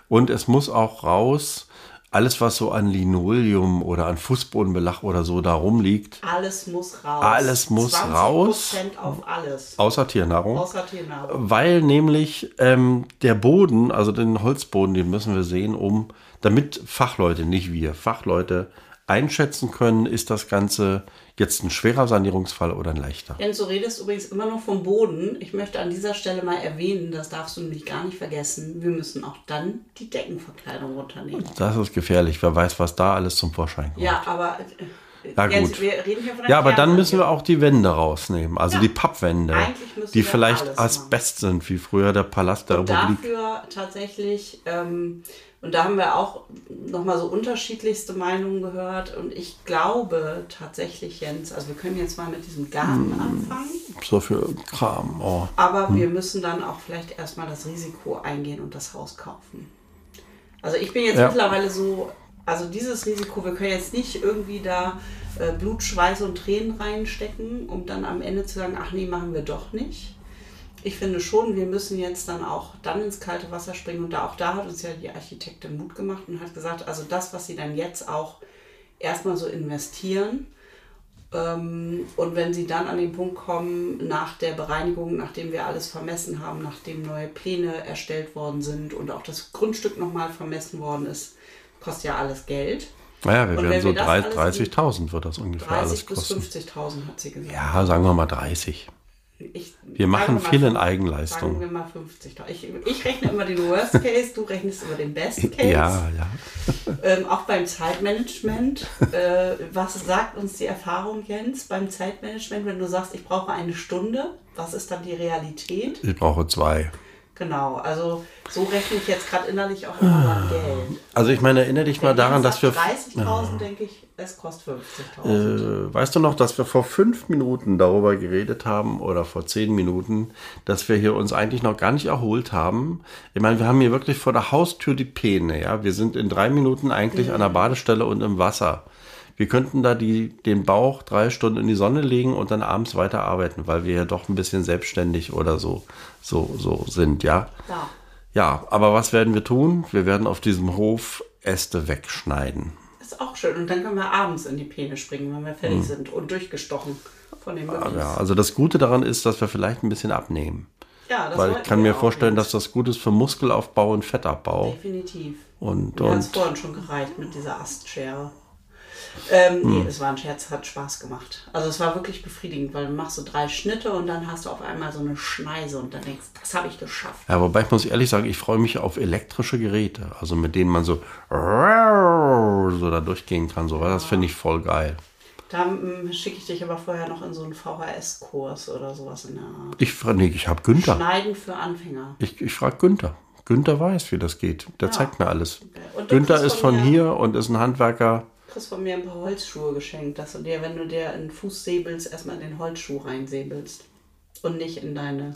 Und es muss auch raus, alles was so an Linoleum oder an Fußbodenbelag oder so da rumliegt, Alles muss raus. Alles muss 20% raus. auf alles. außer Tiernahrung. Außer Tiernahrung. Weil nämlich ähm, der Boden, also den Holzboden, den müssen wir sehen, um, damit Fachleute, nicht wir, Fachleute einschätzen können, ist das Ganze jetzt ein schwerer Sanierungsfall oder ein leichter. Jens, du redest übrigens immer noch vom Boden. Ich möchte an dieser Stelle mal erwähnen, das darfst du nämlich gar nicht vergessen. Wir müssen auch dann die Deckenverkleidung runternehmen. Das ist gefährlich. Wer weiß, was da alles zum Vorschein kommt. Ja, aber äh, Ja, Jens, gut. wir reden hier von Ja, aber dann müssen wir auch die Wände rausnehmen, also Ja. die Pappwände, die vielleicht Asbest sind, wie früher der Palast der Republik. dafür tatsächlich, ähm, und da haben wir auch nochmal so unterschiedlichste Meinungen gehört. Und ich glaube tatsächlich, Jens, also wir können jetzt mal mit diesem Garten Hm. anfangen, So viel Kram. Oh. aber wir müssen dann auch vielleicht erstmal das Risiko eingehen und das Haus kaufen. Also ich bin jetzt Ja. mittlerweile so, also dieses Risiko, wir können jetzt nicht irgendwie da äh, Blut, Schweiß und Tränen reinstecken, um dann am Ende zu sagen, ach nee, machen wir doch nicht. Ich finde schon, wir müssen jetzt dann auch dann ins kalte Wasser springen und da auch da hat uns ja die Architektin Mut gemacht und hat gesagt, also das, was sie dann jetzt auch erstmal so investieren, ähm, und wenn sie dann an den Punkt kommen, nach der Bereinigung, nachdem wir alles vermessen haben, nachdem neue Pläne erstellt worden sind und auch das Grundstück nochmal vermessen worden ist, kostet ja alles Geld. Naja, wir werden so wir das drei- alles 30.000 wird das ungefähr alles 30 bis kosten. 50.000 hat sie gesagt. Ja, sagen wir mal 30. Ich, Wir machen viel in Eigenleistung. Sagen wir mal 50.000. Ich, ich rechne immer den Worst Case, du rechnest immer den Best Case. Ja, ja. Ähm, auch beim Zeitmanagement. äh, was sagt uns die Erfahrung, Jens, beim Zeitmanagement, wenn du sagst, ich brauche eine Stunde? Was ist dann die Realität? Ich brauche zwei. Genau, also so rechne ich jetzt gerade innerlich auch immer Ah. an Geld. Also ich meine, erinnere dich mal daran, dass wir... sagt 30.000 denke ich, es kostet 50.000. Äh, weißt du noch, dass wir vor fünf Minuten darüber geredet haben oder vor zehn Minuten, dass wir hier uns eigentlich noch gar nicht erholt haben? Ich meine, wir haben hier wirklich vor der Haustür die Peene, ja. Wir sind in drei Minuten eigentlich an der Badestelle und im Wasser. Wir könnten da die, den Bauch drei Stunden in die Sonne legen und dann abends weiterarbeiten, weil wir ja doch ein bisschen selbstständig oder so, so, so sind, ja. Ja. Ja, aber was werden wir tun? Wir werden auf diesem Hof Äste wegschneiden. Ist auch schön. Und dann können wir abends in die Peene springen, wenn wir fertig sind und durchgestochen von Möbels. Hm. Ja, also das Gute daran ist, dass wir vielleicht ein bisschen abnehmen. Ja, das Weil ich kann mir vorstellen, dass das gut ist für Muskelaufbau und Fettabbau. Definitiv. Und, Mir und vorhin schon gereicht mit dieser Astschere. Ähm, Hm. Nee, es war ein Scherz, hat Spaß gemacht. Also es war wirklich befriedigend, weil du machst so drei Schnitte und dann hast du auf einmal so eine Schneise und dann denkst, das habe ich geschafft. ja, wobei ich muss ehrlich sagen, ich freue mich auf elektrische Geräte, also mit denen man so so da durchgehen kann. So, das finde ich voll geil. Da ähm, schicke ich dich aber vorher noch in so einen VHS-Kurs oder sowas in der Art. Ich frage, nee, ich habe Günther. Schneiden für Anfänger. Ich, ich frage Günther. Günther weiß, wie das geht. Der zeigt mir alles. Günther ist von hier und ist ein Handwerker. Kriegst von mir ein paar Holzschuhe geschenkt, dass du dir, wenn du dir in den Fuß säbelst, erstmal in den Holzschuh reinsäbelst. Und nicht in deine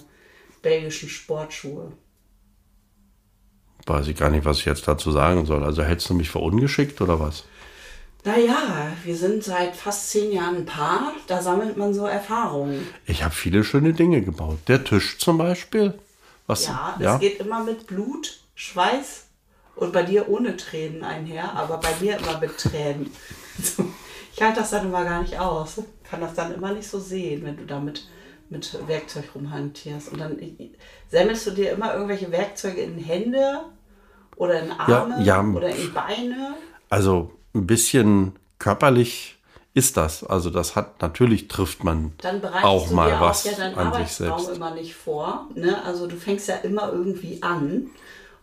belgischen Sportschuhe. Weiß ich gar nicht, was ich jetzt dazu sagen soll. Also hältst du mich für ungeschickt oder was? Naja, wir sind seit fast zehn Jahren ein Paar, da sammelt man so Erfahrungen. Ich habe viele schöne Dinge gebaut. Der Tisch zum Beispiel. Was, Ja, das geht immer mit Blut, Schweiß und bei dir ohne Tränen einher, aber bei mir immer mit Tränen. Ich halte das dann immer gar nicht aus. Kann das dann immer nicht so sehen, wenn du damit mit Werkzeug rumhantierst. Und dann sammelst du dir immer irgendwelche Werkzeuge in Hände oder in Arme ja, oder in Beine. Also ein bisschen körperlich ist das. Also das hat, natürlich trifft man auch du mal dir was auch ja an sich selbst. immer nicht vor. Ne? Also du fängst ja immer irgendwie an.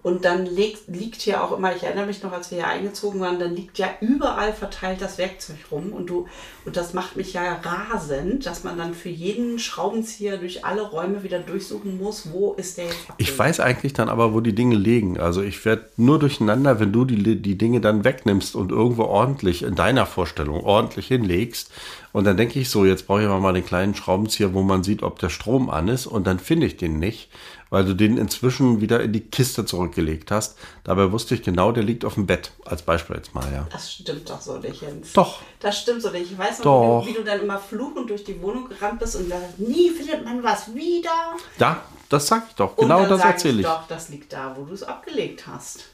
Und dann liegt, liegt hier auch immer, ich erinnere mich noch, als wir hier eingezogen waren, dann liegt ja überall verteilt das Werkzeug rum. Und, du, und das macht mich ja rasend, dass man dann für jeden Schraubenzieher durch alle Räume wieder durchsuchen muss, wo ist der jetzt Ich abgelegt. weiß eigentlich dann aber, wo die Dinge liegen. Also ich werde nur durcheinander, wenn du die, die Dinge dann wegnimmst und irgendwo ordentlich in deiner Vorstellung ordentlich hinlegst. Und dann denke ich so, jetzt brauche ich aber mal den kleinen Schraubenzieher, wo man sieht, ob der Strom an ist. Und dann finde ich den nicht, weil du den inzwischen wieder in die Kiste zurückgelegt hast. Dabei wusste ich genau, der liegt auf dem Bett. Als Beispiel jetzt mal, ja. Das stimmt doch so nicht, Jens. Doch. Das stimmt so nicht. Ich weiß noch, Doch. Wie, du, wie du dann immer fluchend durch die Wohnung gerannt bist und sagst, nie findet man was wieder. Ja, das sag ich doch. Genau das erzähle ich. Doch, das liegt da, wo du es abgelegt hast.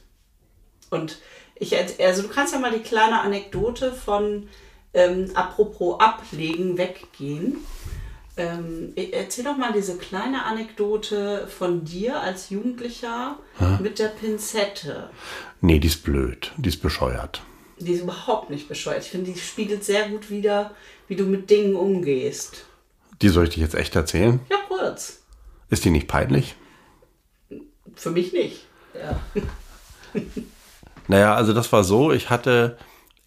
Und ich, also du kannst ja mal die kleine Anekdote von ähm, apropos ablegen, weggehen. Ähm, e- erzähl doch mal diese kleine Anekdote von dir als Jugendlicher mit der Pinzette. Nee, die ist blöd. Die ist bescheuert. Die ist überhaupt nicht bescheuert. Ich finde, die spiegelt sehr gut wider, wie du mit Dingen umgehst. Die soll ich dir jetzt echt erzählen? Ja, kurz. Ist die nicht peinlich? Für mich nicht. Ja. Naja, also das war so, ich hatte,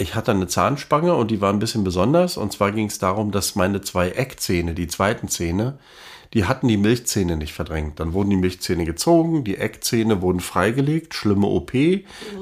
ich hatte eine Zahnspange und die war ein bisschen besonders. Und zwar ging es darum, dass meine zwei Eckzähne, die zweiten Zähne, die hatten die Milchzähne nicht verdrängt. Dann wurden die Milchzähne gezogen, die Eckzähne wurden freigelegt, schlimme OP.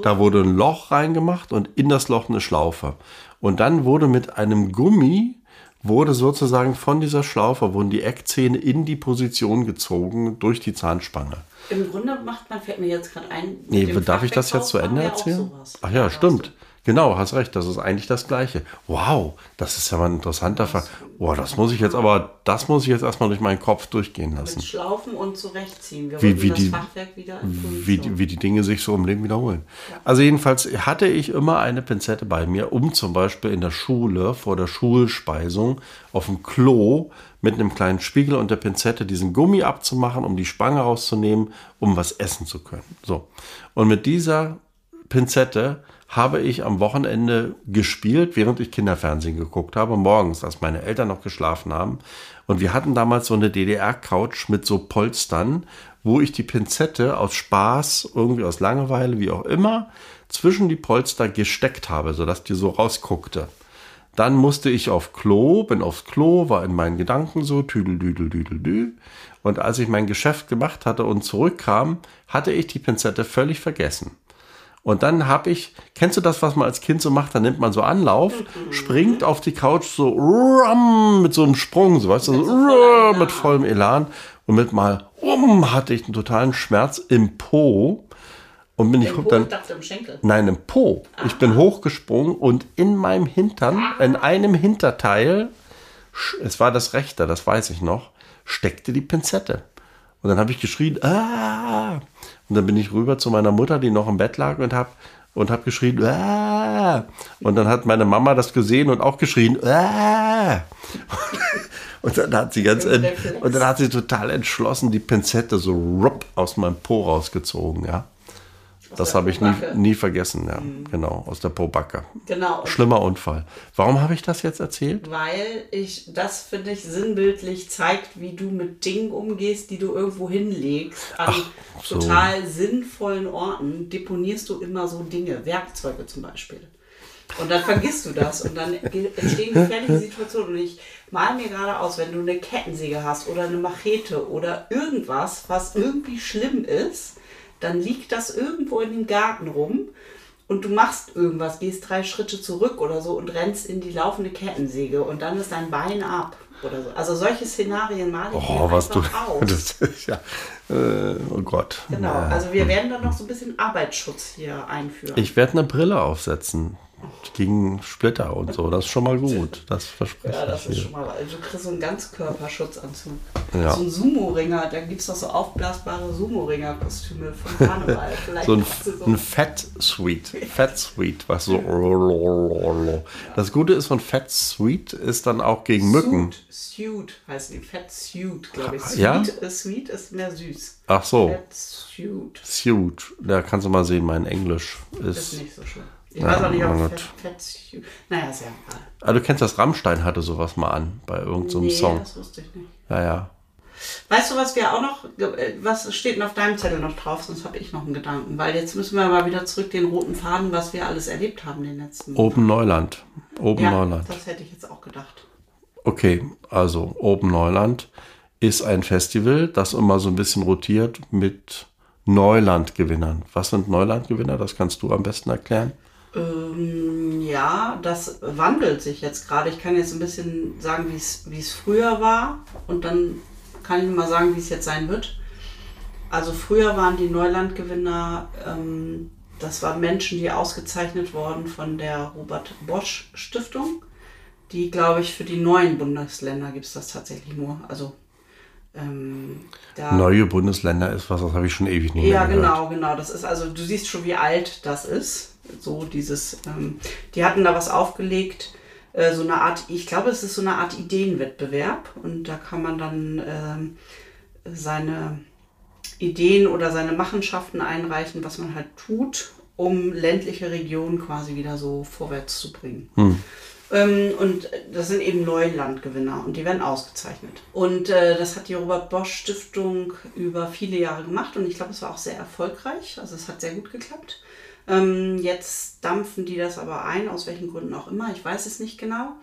Da wurde ein Loch reingemacht und in das Loch eine Schlaufe. Und dann wurde mit einem Gummi wurde sozusagen von dieser Schlaufe, wurden die Eckzähne in die Position gezogen durch die Zahnspange. Im Grunde macht man, fällt mir jetzt gerade ein. Nee, darf ich das jetzt zu Ende erzählen? Ach ja, stimmt. Genau, hast recht. Das ist eigentlich das Gleiche. Wow, das ist ja mal ein interessanter Fall. Boah, das muss ich jetzt aber, das muss ich jetzt erstmal durch meinen Kopf durchgehen lassen. Mit Schlaufen und zurechtziehen. Wir Wie- wie das die- Fachwerk wieder in Wie, wie die Dinge sich so im Leben wiederholen. Also jedenfalls hatte ich immer eine Pinzette bei mir, um zum Beispiel in der Schule vor der Schulspeisung auf dem Klo mit einem kleinen Spiegel und der Pinzette diesen Gummi abzumachen, um die Spange rauszunehmen, um was essen zu können. So. Und mit dieser Pinzette habe ich am Wochenende gespielt, während ich Kinderfernsehen geguckt habe, morgens, als meine Eltern noch geschlafen haben. Und wir hatten damals so eine DDR-Couch mit so Polstern, wo ich die Pinzette aus Spaß, irgendwie aus Langeweile, wie auch immer, zwischen die Polster gesteckt habe, sodass die so rausguckte. Dann musste ich auf Klo, bin aufs Klo, war in meinen Gedanken so, tüdel, düdel, düdel, dü. Und als ich mein Geschäft gemacht hatte und zurückkam, hatte ich die Pinzette völlig vergessen. Und dann habe ich, kennst du das, was man als Kind so macht? Da nimmt man so Anlauf, springt auf die Couch so rum, mit so einem Sprung, so weißt du, so, so mit vollem Elan. Und mit mal um hatte ich einen totalen Schmerz im Po. Und bin ich Im dann, Po, dachte im Schenkel. Nein, im Po. Ich bin hochgesprungen und in meinem Hintern, in einem Hinterteil, es war das rechte, das weiß ich noch, steckte die Pinzette. Und dann habe ich geschrien, ah! Und dann bin ich rüber zu meiner Mutter, die noch im Bett lag und habe und hab geschrien, ah! Und dann hat meine Mama das gesehen und auch geschrien, ah! *laughs* Und dann hat sie ganz, und dann hat sie total entschlossen die Pinzette so rupp aus meinem Po rausgezogen, ja. Das habe ich nie, nie vergessen, ja. Genau, aus der Pobacke. Genau. Schlimmer Unfall. Warum habe ich das jetzt erzählt? Weil ich, das finde ich sinnbildlich zeigt, wie du mit Dingen umgehst, die du irgendwo hinlegst. An so. total sinnvollen Orten deponierst du immer so Dinge, Werkzeuge zum Beispiel. Und dann vergisst du das und dann entstehen gefährliche *laughs* Situationen. Und ich mal mir gerade aus, wenn du eine Kettensäge hast oder eine Machete oder irgendwas, was irgendwie schlimm ist, dann liegt das irgendwo in dem Garten rum und du machst irgendwas, gehst drei Schritte zurück oder so und rennst in die laufende Kettensäge und dann ist dein Bein ab oder so. Also solche Szenarien male ich Oh, was du. aus. *laughs* Das ja. Äh, oh Gott. Genau, also wir werden dann noch so ein bisschen Arbeitsschutz hier einführen. Ich werde eine Brille aufsetzen. Gegen Splitter und so. Das ist schon mal gut. Das verspreche ja, das ich ist schon mal, also du kriegst so einen Ganzkörperschutzanzug. Ja. So ein Sumo-Ringer, da gibt es doch so aufblasbare Sumo-Ringer-Kostüme von Karneval. *laughs* So ein, so ein Fat Sweet. Fat Sweet, was so. *laughs* Das Gute ist von Fat Sweet ist dann auch gegen Mücken. Suit, Suit heißt die. Fat Suit, glaube ich. Sweet, Ja? ist, sweet ist mehr süß. Ach so. Fat Suit Suit. Da kannst du mal sehen, mein Englisch ist ist. nicht so schön. Ich weiß auch nicht, ob Fat. Fat. Naja, ist ja egal. Ah, du kennst das Rammstein hatte sowas mal an bei irgendeinem nee, Song. das wusste ich nicht. Ja, ja. Weißt du, was wir auch noch, was steht denn auf deinem Zettel noch drauf? Sonst habe ich noch einen Gedanken. Weil jetzt müssen wir mal wieder zurück den roten Faden, was wir alles erlebt haben in den letzten Open Neuland. Open Ja, Neuland. das hätte ich jetzt auch gedacht. Okay, also Open Neuland ist ein Festival, das immer so ein bisschen rotiert mit Neulandgewinnern. Was sind Neulandgewinner? Das kannst du am besten erklären. Ähm, ja, das wandelt sich jetzt gerade. Ich kann jetzt ein bisschen sagen, wie es früher war und dann kann ich mal sagen, wie es jetzt sein wird. Also früher waren die Neulandgewinner, ähm, das waren Menschen, die ausgezeichnet wurden von der Robert Bosch Stiftung. Die, glaube ich, für die neuen Bundesländer gibt es das tatsächlich nur. Also ähm, Neue Bundesländer ist was, das habe ich schon ewig nicht mehr ja, gehört. genau, genau. Das ist also, du siehst schon, wie alt das ist. So dieses, ähm, die hatten da was aufgelegt, äh, so eine Art, ich glaube, es ist so eine Art Ideenwettbewerb und da kann man dann ähm, seine Ideen oder seine Machenschaften einreichen, was man halt tut, um ländliche Regionen quasi wieder so vorwärts zu bringen. Ähm, und das sind eben Neulandgewinner und die werden ausgezeichnet. Und äh, das hat die Robert Bosch Stiftung über viele Jahre gemacht und ich glaube, es war auch sehr erfolgreich. Also es hat sehr gut geklappt. Ähm, jetzt dampfen die das aber ein, aus welchen Gründen auch immer, ich weiß es nicht genau.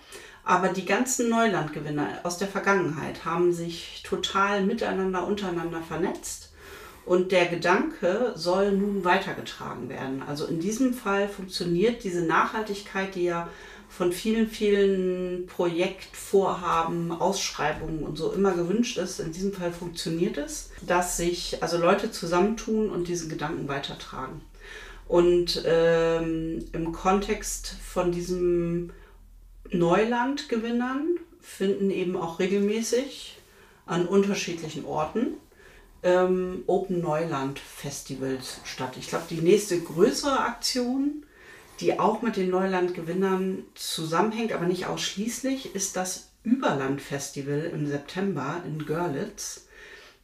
Aber die ganzen Neulandgewinner aus der Vergangenheit haben sich total miteinander, untereinander vernetzt. Und der Gedanke soll nun weitergetragen werden. Also in diesem Fall funktioniert diese Nachhaltigkeit, die ja von vielen, vielen Projektvorhaben, Ausschreibungen und so immer gewünscht ist. In diesem Fall funktioniert es, dass sich also Leute zusammentun und diesen Gedanken weitertragen. Und ähm, im Kontext von diesem Neulandgewinnern finden eben auch regelmäßig an unterschiedlichen Orten ähm, Open Neuland Festivals statt. Ich glaube, die nächste größere Aktion, die auch mit den Neulandgewinnern zusammenhängt, aber nicht ausschließlich, ist das Überland Festival im September in Görlitz.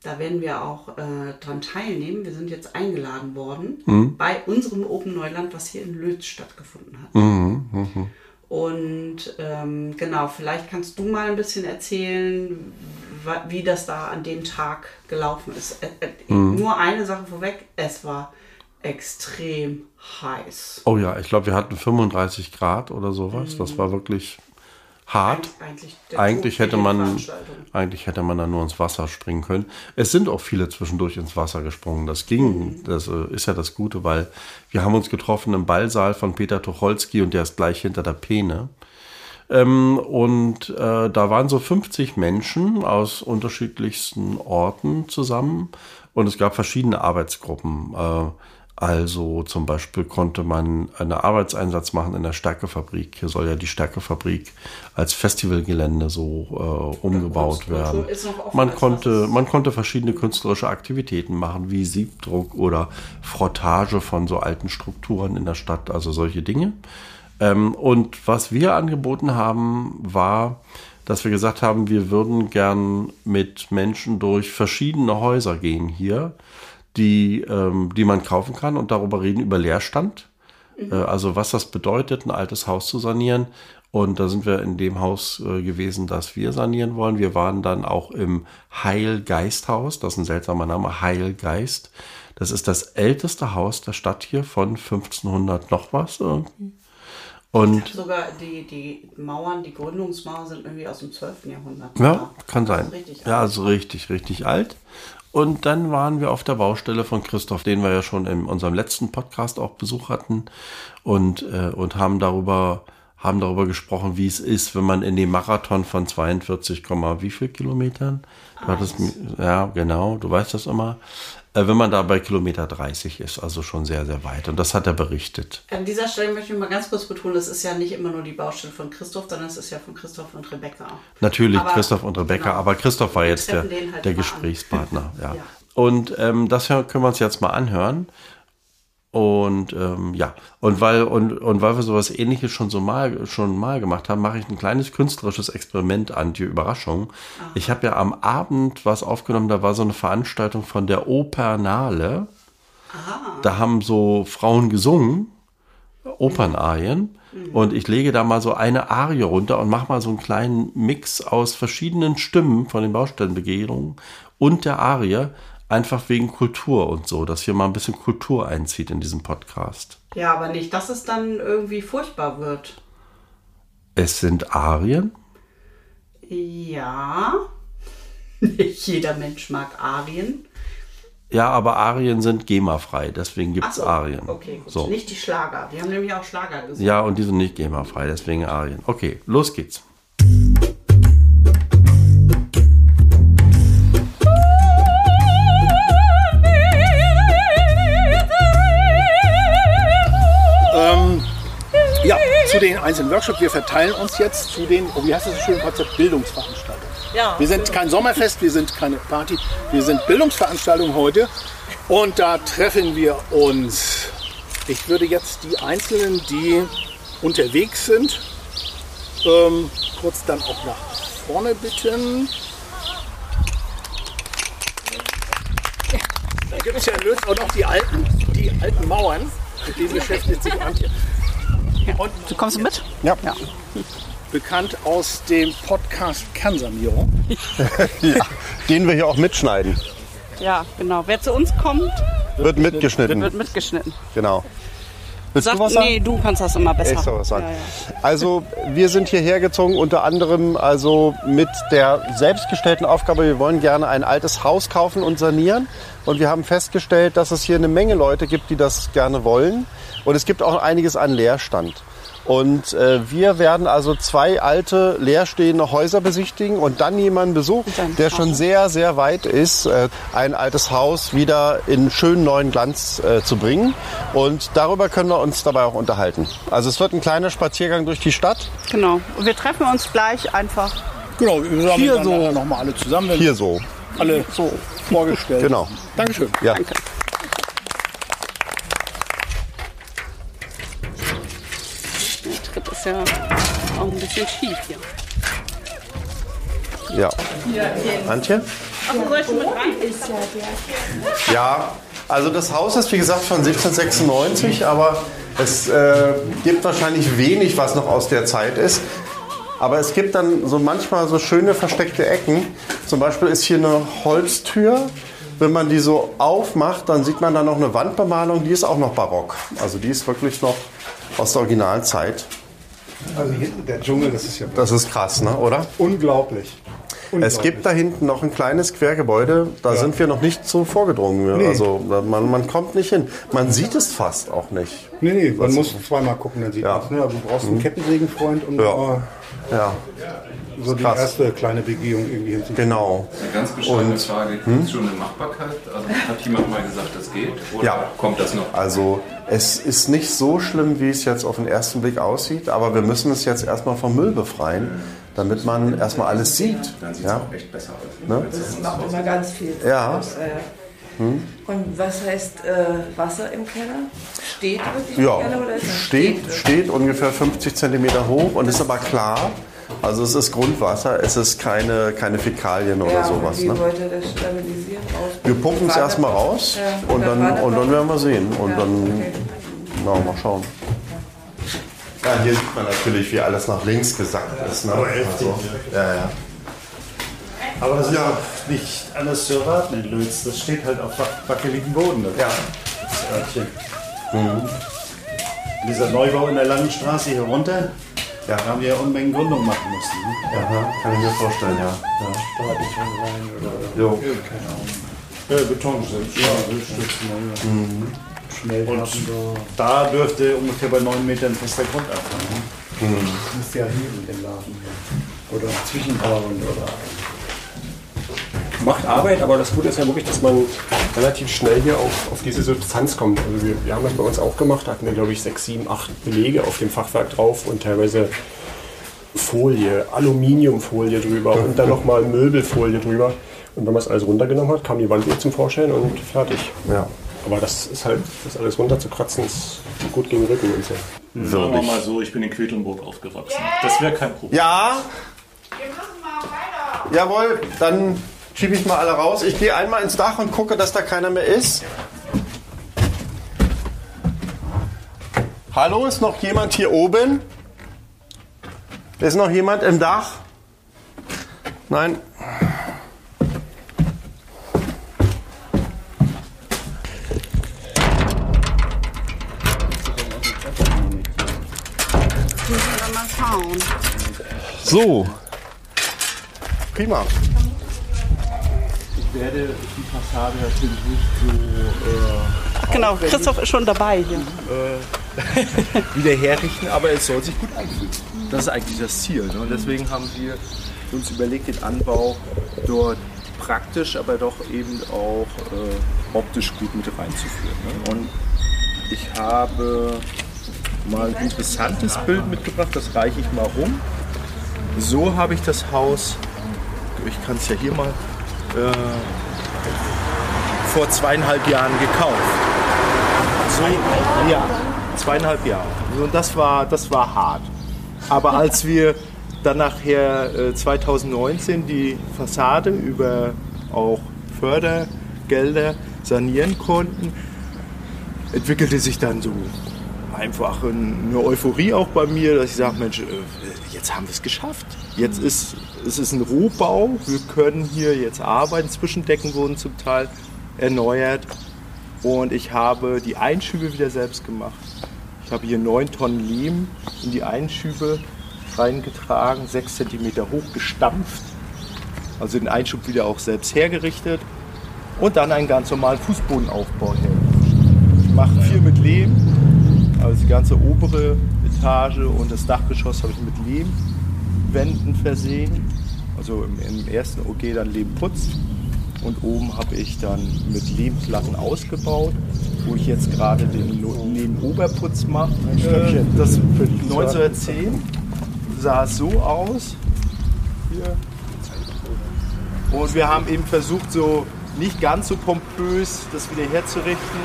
Da werden wir auch äh, dran teilnehmen. Wir sind jetzt eingeladen worden bei unserem Open Neuland, was hier in Lötz stattgefunden hat. Und ähm, genau, vielleicht kannst du mal ein bisschen erzählen, wie das da an dem Tag gelaufen ist. Äh, äh, Nur eine Sache vorweg, es war extrem heiß. Oh ja, ich glaube, wir hatten 35 Grad oder sowas. Das war wirklich hart. Eigentlich, der Eigentlich für hätte man, Veranstaltung. Eigentlich hätte man da nur ins Wasser springen können. Es sind auch viele zwischendurch ins Wasser gesprungen. Das ging, das äh, ist ja das Gute, weil wir haben uns getroffen im Ballsaal von Peter Tucholsky und der ist gleich hinter der Peene. Ähm, und äh, da waren so 50 Menschen aus unterschiedlichsten Orten zusammen und es gab verschiedene Arbeitsgruppen. Äh, also zum Beispiel konnte man einen Arbeitseinsatz machen in der Stärkefabrik. Hier soll ja die Stärkefabrik als Festivalgelände so äh, umgebaut werden. Man konnte, man konnte verschiedene künstlerische Aktivitäten machen, wie Siebdruck oder Frottage von so alten Strukturen in der Stadt, also solche Dinge. Ähm, und was wir angeboten haben, war, dass wir gesagt haben, wir würden gern mit Menschen durch verschiedene Häuser gehen hier, die, ähm, die man kaufen kann und darüber reden über Leerstand. Äh, also was das bedeutet, ein altes Haus zu sanieren. Und da sind wir in dem Haus äh, gewesen, das wir sanieren wollen. Wir waren dann auch im Heilgeisthaus. Das ist ein seltsamer Name, Heilgeist. Das ist das älteste Haus der Stadt hier von 1500 noch was irgendwie. Und Sogar die, die Mauern, die Gründungsmauern sind irgendwie aus dem 12. Jahrhundert. Ja, kann sein. Ja, also richtig, richtig alt. Und dann waren wir auf der Baustelle von Christoph, den wir ja schon in unserem letzten Podcast auch Besuch hatten und, äh, und haben darüber haben darüber gesprochen, wie es ist, wenn man in dem Marathon von 42, wie viel Kilometern? Du hattest, ja, genau, du weißt das immer. Äh, wenn man da bei Kilometer 30 ist, also schon sehr, sehr weit. Und das hat er berichtet. An dieser Stelle möchte ich mal ganz kurz betonen, das ist ja nicht immer nur die Baustelle von Christoph, sondern es ist ja von Christoph und Rebecca. Natürlich Aber- Christoph und Rebecca, genau. aber Christoph war jetzt der, halt der. Gesprächspartner. *laughs* Ja. Ja. Und ähm, das können wir uns jetzt mal anhören. Und ähm, ja, und weil, und, und weil wir sowas ähnliches schon so mal schon mal gemacht haben, mache ich ein kleines künstlerisches Experiment an die Überraschung. Ich habe ja am Abend was aufgenommen, da war so eine Veranstaltung von der Opernale. Da haben so Frauen gesungen, Opernarien. Und ich lege da mal so eine Arie runter und mache mal so einen kleinen Mix aus verschiedenen Stimmen von den Baustellenbegegnungen und der Arie, einfach wegen Kultur und so, dass hier mal ein bisschen Kultur einzieht in diesem Podcast. Ja, aber nicht, dass es dann irgendwie furchtbar wird. Es sind Arien. Ja. *laughs* Nicht jeder Mensch mag Arien. Ja, aber Arien sind GEMA-frei, deswegen gibt es so, Arien. Okay, gut. So. Nicht die Schlager. Die haben nämlich auch Schlager gesungen. Ja, und die sind nicht GEMA-frei, deswegen Arien. Okay, los geht's. Zu den einzelnen Workshops. Wir verteilen uns jetzt zu den, oh, wie heißt das so schön, Konzept Bildungsveranstaltungen. Ja. Wir sind kein Sommerfest, wir sind keine Party, wir sind Bildungsveranstaltungen heute. Und da treffen wir uns. Ich würde jetzt die Einzelnen, die unterwegs sind, ähm, kurz dann auch nach vorne bitten. Da gibt es ja Lötz auch noch die alten, die alten Mauern, mit denen beschäftigt sich Antje. Und Du kommst du mit? ja. bekannt aus dem Podcast Kernsanierung. *laughs* Ja, den wir hier auch mitschneiden. Ja, genau. Wer zu uns kommt, Wird mitgeschnitten. wird mitgeschnitten. Genau. Willst Sag, du was sagen? nee, du kannst das immer besser. Ich soll was sagen. Ja, ja. Also wir sind hierher gezogen unter anderem also mit der selbstgestellten Aufgabe, wir wollen gerne ein altes Haus kaufen und sanieren. Und wir haben festgestellt, dass es hier eine Menge Leute gibt, die das gerne wollen. Und es gibt auch einiges an Leerstand. Und äh, wir werden also zwei alte leerstehende Häuser besichtigen und dann jemanden besuchen, der schon sehr, sehr weit ist, äh, ein altes Haus wieder in schönen neuen Glanz äh, zu bringen. Und darüber können wir uns dabei auch unterhalten. Also es wird ein kleiner Spaziergang durch die Stadt. Genau. Und wir treffen uns gleich einfach. Genau, wir sammeln Hier dann so. nochmal alle zusammen, Hier so. alle so vorgestellt Genau. Dankeschön. Ja. Der ist ja auch ein bisschen schief hier. Ja. Antje? Ja, also das Haus ist wie gesagt von 1796, aber es äh, gibt wahrscheinlich wenig, was noch aus der Zeit ist. Aber es gibt dann so manchmal so schöne versteckte Ecken. Zum Beispiel ist hier eine Holztür. Wenn man die so aufmacht, dann sieht man da noch eine Wandbemalung, die ist auch noch barock. Also die ist wirklich noch aus der Originalzeit. Also hier, der Dschungel, das ist ja Das ist krass, ne? oder? unglaublich. Es unglaublich. gibt da hinten noch ein kleines Quergebäude, da sind wir noch nicht so vorgedrungen. Nee. Also man, man kommt nicht hin. Man sieht es fast auch nicht. Nee, nee, man muss zweimal gucken, dann sieht Ja. man es. Ne? Also du brauchst einen Kettensägenfreund, um Ja. Ja, äh, so die krass. erste kleine Begehung irgendwie hinzukriegen. genau. Eine ganz bescheidene Frage, gibt es schon eine Machbarkeit? Also hat jemand mal gesagt, das geht? Oder Ja. kommt das noch? Also es ist nicht so schlimm, wie es jetzt auf den ersten Blick aussieht, aber wir müssen es jetzt erstmal vom Müll befreien, damit man erstmal alles sieht. Dann sieht es Ja? auch echt besser aus. Ne? Das macht immer ganz viel. Ja. Aus, äh, Und was heißt äh, Wasser im Keller? Steht wirklich Ja, im Keller oder ist es steht, steht ungefähr 50 Zentimeter hoch und ist aber klar. Also es ist Grundwasser, es ist keine, keine Fäkalien oder ja, sowas. Wie Ne? wollt ihr das stabilisieren? Wir pumpen es erstmal raus Ja, und, oder dann, und dann werden wir sehen. Und Ja, dann, okay. na, mal schauen. Ja, hier sieht man natürlich, wie alles nach links gesackt ist. Ne? Also, ja, ja. Aber das ist ja nicht alles zu erwarten in Lütz. Das steht halt auf wac- wackeligem Boden. Das, Ja. das Örtchen. Dieser Neubau in der langen Straße hier runter, Ja. da haben wir ja Unmengen Gründung machen müssen. Ne? Aha, kann ich mir vorstellen, ja. ja. Jo. Äh, Betonstützen, ja, Stützen, ja. Und da dürfte ungefähr bei 9 Metern fester Grund anfangen. Das müsste ja heben, den Laden. Oder zwischenbauen oder. Macht Arbeit, aber das Gute ist ja wirklich, dass man relativ schnell hier auf, auf diese Substanz kommt. Also wir, wir haben das bei uns auch gemacht, da hatten wir glaube ich sechs, sieben, acht Belege auf dem Fachwerk drauf und teilweise Folie, Aluminiumfolie drüber und dann nochmal Möbelfolie drüber. Und wenn man es alles runtergenommen hat, kam die Wand wieder zum Vorschein und fertig. Ja. Aber das ist halt, das alles runterzukratzen, ist gut gegen den Rücken und so. Sagen wir mal so, ich bin in Quedlinburg aufgewachsen. Das wäre kein Problem. Ja, Wir machen mal weiter. jawohl, dann schiebe ich mal alle raus. Ich gehe einmal ins Dach und gucke, dass da keiner mehr ist. Hallo, ist noch jemand hier oben? Ist noch jemand im Dach? Nein. So. Prima. Ich werde die Fassade natürlich nicht so Ach genau, Christoph ist schon dabei hier. äh, *laughs* wieder herrichten, aber es soll sich gut anfühlen. Das ist eigentlich das Ziel. Ne? Und deswegen haben wir uns überlegt, den Anbau dort praktisch, aber doch eben auch äh, optisch gut mit reinzuführen. Ne? Und ich habe mal ein interessantes Bild mitgebracht, das reiche ich mal rum. So habe ich das Haus, ich kann es ja hier mal, äh, vor zweieinhalb Jahren gekauft. So, ja, zweieinhalb Jahre. Und das war, das war hart. Aber als *laughs* wir dann nachher äh, 2019 die Fassade über auch Fördergelder sanieren konnten, entwickelte sich dann so einfach eine Euphorie auch bei mir, dass ich sage, Mensch, äh, jetzt haben wir es geschafft. Jetzt ist es ist ein Rohbau, wir können hier jetzt arbeiten. Zwischendecken wurden zum Teil erneuert und ich habe die Einschübe wieder selbst gemacht. Ich habe hier 9 Tonnen Lehm in die Einschübe reingetragen, 6 cm hoch gestampft, also den Einschub wieder auch selbst hergerichtet und dann einen ganz normalen Fußbodenaufbau hergestellt. Ich mache viel mit Lehm, also die ganze obere Etage und das Dachgeschoss habe ich mit Lehmwänden versehen. Also im, im ersten OG dann Lehmputz und oben habe ich dann mit Lehmplatten ausgebaut, wo ich jetzt gerade den No- Lehmoberputz mache. Äh, das 1910 sah es so aus. Hier. Und wir haben eben versucht, so nicht ganz so pompös das wieder herzurichten.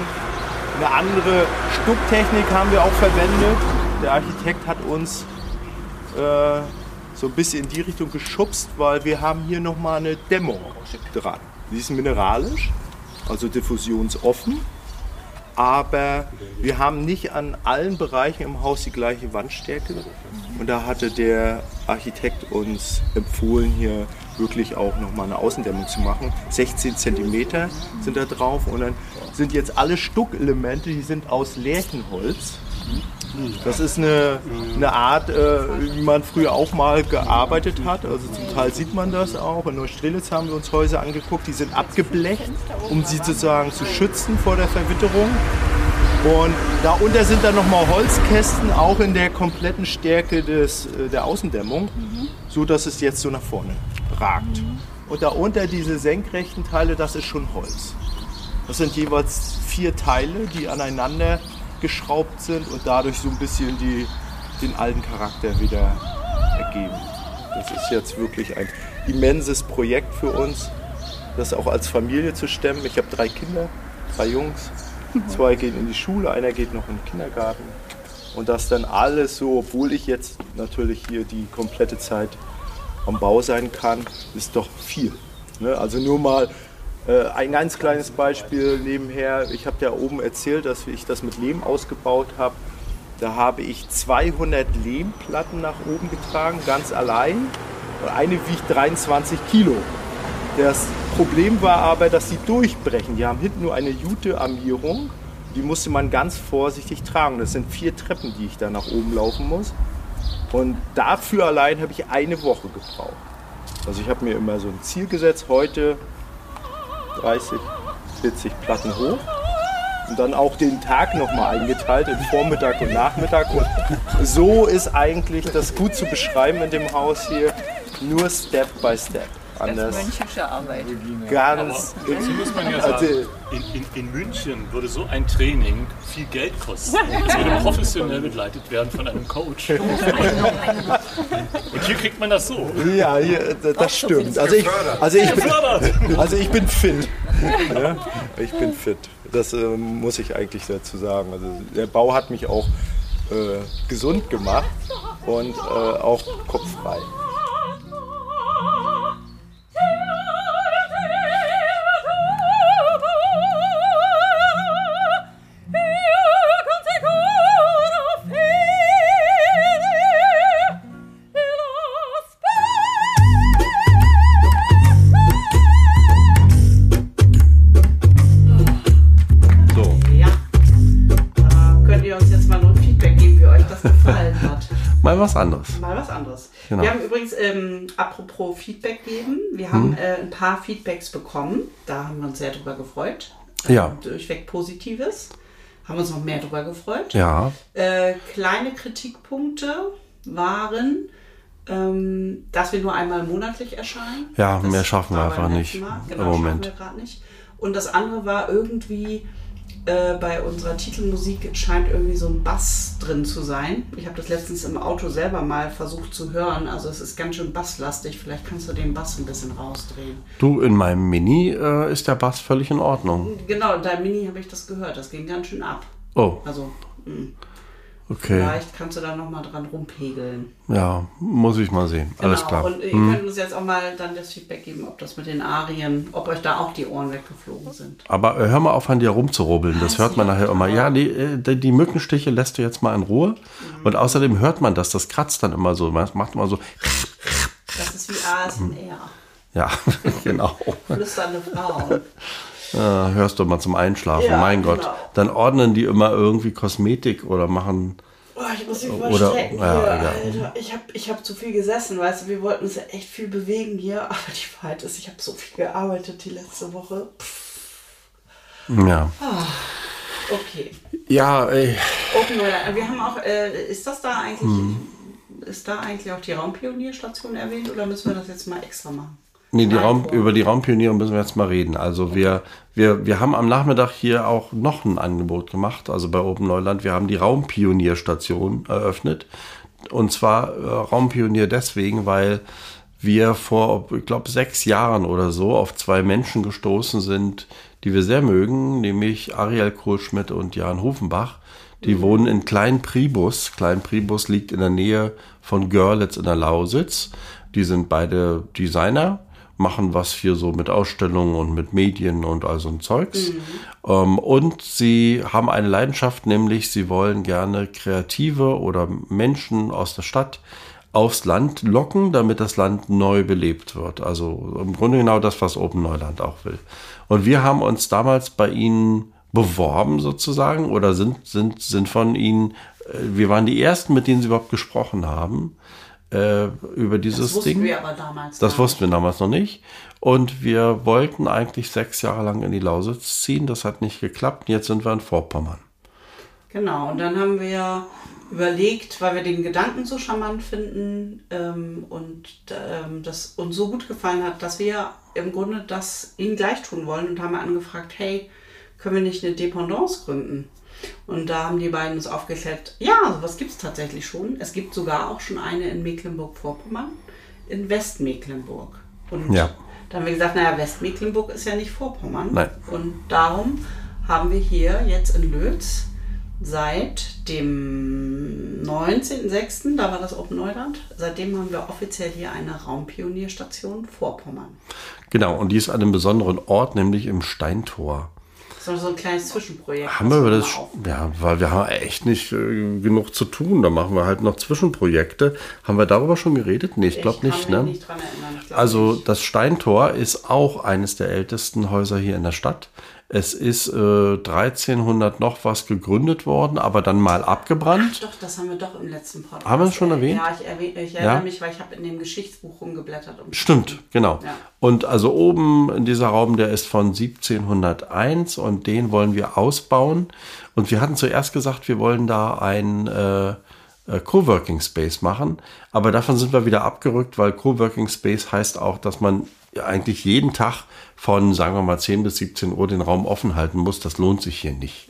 Eine andere Stucktechnik haben wir auch verwendet. Der Architekt hat uns äh, so ein bisschen in die Richtung geschubst, weil wir haben hier nochmal eine Dämmung dran. Die ist mineralisch, also diffusionsoffen. Aber wir haben nicht an allen Bereichen im Haus die gleiche Wandstärke. Und da hatte der Architekt uns empfohlen, hier wirklich auch nochmal eine Außendämmung zu machen. 16 cm sind da drauf und dann sind jetzt alle Stuckelemente, die sind aus Lärchenholz. Das ist eine, eine Art, äh, wie man früher auch mal gearbeitet hat. Also zum Teil sieht man das auch. In Neustrelitz haben wir uns Häuser angeguckt, die sind abgeblecht, um sie sozusagen zu schützen vor der Verwitterung. Und darunter sind dann nochmal Holzkästen, auch in der kompletten Stärke des, äh, der Außendämmung, so dass es jetzt so nach vorne ragt. Und darunter diese senkrechten Teile, das ist schon Holz. Das sind jeweils vier Teile, die aneinander geschraubt sind und dadurch so ein bisschen die, den alten Charakter wieder ergeben. Das ist jetzt wirklich ein immenses Projekt für uns, das auch als Familie zu stemmen. Ich habe drei Kinder, drei Jungs. Zwei gehen in die Schule, einer geht noch in den Kindergarten. Und das dann alles so, obwohl ich jetzt natürlich hier die komplette Zeit am Bau sein kann, ist doch viel. Ne? Also nur mal äh, ein ganz kleines Beispiel nebenher. Ich habe ja oben erzählt, dass ich das mit Lehm ausgebaut habe. Da habe ich 200 Lehmplatten nach oben getragen, ganz allein. Und eine wiegt 23 Kilo. Das Problem war aber, dass sie durchbrechen. Die haben hinten nur eine Jute-Armierung. Die musste man ganz vorsichtig tragen. Das sind vier Treppen, die ich da nach oben laufen muss. Und dafür allein habe ich eine Woche gebraucht. Also ich habe mir immer so ein Ziel gesetzt, heute 30 40 Platten hoch. Und dann auch den Tag nochmal eingeteilt in Vormittag und Nachmittag. Und so ist eigentlich das gut zu beschreiben in dem Haus hier. Nur Step by Step. Anders. Mönchische Arbeit. Ganz. Dazu muss man ja Also- sagen, in, in, in München würde so ein Training viel Geld kosten. Es würde professionell begleitet werden von einem Coach. *laughs* Und hier kriegt man das so. Ja, hier, d- das stimmt. Also ich, also ich, bin, also ich bin fit. Ja, ich bin fit. Das äh, muss ich eigentlich dazu sagen. Also der Bau hat mich auch äh, gesund gemacht und äh, auch kopffrei. Mal was anderes. Mal was anderes. Genau. Wir haben übrigens, ähm, apropos Feedback geben, wir haben Hm. äh, ein paar Feedbacks bekommen. Da haben wir uns sehr drüber gefreut. Ja. Durchweg Positives. Haben uns noch mehr drüber gefreut. Ja. Äh, kleine Kritikpunkte waren, ähm, dass wir nur einmal monatlich erscheinen. Ja, Das mehr schaffen wir einfach nicht Mal. im Genau, Moment. schaffen wir nicht. Und das andere war irgendwie äh, bei unserer Titelmusik scheint irgendwie so ein Bass drin zu sein. Ich habe das letztens im Auto selber mal versucht zu hören. Also es ist ganz schön basslastig. Vielleicht kannst du den Bass ein bisschen rausdrehen. Du, in meinem Mini äh, ist der Bass völlig in Ordnung. Genau, in deinem Mini habe ich das gehört. Das ging ganz schön ab. Oh, Also mh. Okay. vielleicht kannst du da nochmal dran rumpegeln. Ja, muss ich mal sehen. Alles Genau. klar. Und ihr Hm. könnt uns jetzt auch mal dann das Feedback geben, ob das mit den Arien, ob euch da auch die Ohren weggeflogen sind. Aber äh, hör mal auf, an dir rumzurubbeln. Das hört man nachher immer. Ja, die, äh, die Mückenstiche lässt du jetzt mal in Ruhe. Mhm. Und außerdem hört man das. Das kratzt dann immer so. Das macht immer so. Das ist wie ASMR. Ja, *laughs* genau. Flüsternde Frauen. *laughs* Ja, hörst du mal zum Einschlafen. Ja, mein Gott. genau. Dann ordnen die immer irgendwie Kosmetik oder machen. Oh, ich muss mich Oder- überstrecken ja. Alter. Ich habe ich hab zu viel gesessen, weißt du, wir wollten uns ja echt viel bewegen hier, *laughs* aber die Wahrheit ist, ich habe so viel gearbeitet die letzte Woche. Ja. Ah, okay. Ja, ey. Open Weather. Wir haben auch, äh, ist das da eigentlich, Hm. ist da eigentlich auch die Raumpionierstation erwähnt oder müssen wir das jetzt mal extra machen? Nee, die Raum, über die Raumpioniere müssen wir jetzt mal reden. Also wir, wir, wir haben am Nachmittag hier auch noch ein Angebot gemacht, also bei Open Neuland. Wir haben die Raumpionierstation eröffnet. Und zwar äh, Raumpionier deswegen, weil wir vor, ich glaube, sechs Jahren oder so auf zwei Menschen gestoßen sind, die wir sehr mögen, nämlich Ariel Kohlschmidt und Jan Hufenbach. Die wohnen in Klein Pribus. Klein Pribus liegt in der Nähe von Görlitz in der Lausitz. Die sind beide Designer, machen was hier so mit Ausstellungen und mit Medien und all so ein Zeugs. Ähm, und sie haben eine Leidenschaft, nämlich sie wollen gerne Kreative oder Menschen aus der Stadt aufs Land locken, damit das Land neu belebt wird. Also im Grunde genau das, was Open Neuland auch will. Und wir haben uns damals bei ihnen beworben sozusagen oder sind, sind, sind von ihnen, äh, wir waren die ersten, mit denen sie überhaupt gesprochen haben äh, über dieses Das wussten Ding. wir aber damals Das wussten wir damals noch nicht. Und wir wollten eigentlich sechs Jahre lang in die Lausitz ziehen. Das hat nicht geklappt. Jetzt sind wir in Vorpommern. Genau, und dann haben wir überlegt, weil wir den Gedanken so charmant finden ähm, und ähm, das uns so gut gefallen hat, dass wir im Grunde das ihnen gleich tun wollen und haben angefragt, hey, können wir nicht eine Dependance gründen? Und da haben die beiden uns aufgeklärt, ja, sowas gibt es tatsächlich schon. Es gibt sogar auch schon eine in Mecklenburg-Vorpommern, in Westmecklenburg. Und Ja. da haben wir gesagt, naja, Westmecklenburg ist ja nicht Vorpommern. Nein. Und darum haben wir hier jetzt in Lötz seit dem 19.06., da war das Open Neuland, seitdem haben wir offiziell hier eine Raumpionierstation Vorpommern. Genau, und die ist an einem besonderen Ort, nämlich im Steintor. Das ist so ein kleines Zwischenprojekt. Haben wir das, ja, weil wir haben echt nicht äh, genug zu tun. Da machen wir halt noch Zwischenprojekte. Haben wir darüber schon geredet? Nee, ich glaube nicht, ne? nicht glaub Also nicht. das Steintor ist auch eines der ältesten Häuser hier in der Stadt. Es ist äh, 1300 noch was gegründet worden, aber dann mal abgebrannt. Doch, das haben wir doch im letzten Podcast. Haben wir es schon erwähnt? Ja, ich, erwähne, ich erinnere Ja. mich, weil ich habe in dem Geschichtsbuch rumgeblättert. Und Stimmt, genau. Ja. Und also oben in dieser Raum, der ist von 1701 und den wollen wir ausbauen. Und wir hatten zuerst gesagt, wir wollen da ein äh, äh, Coworking Space machen, aber davon sind wir wieder abgerückt, weil Coworking Space heißt auch, dass man eigentlich jeden Tag von, sagen wir mal, 10 bis 17 Uhr den Raum offen halten muss. Das lohnt sich hier nicht.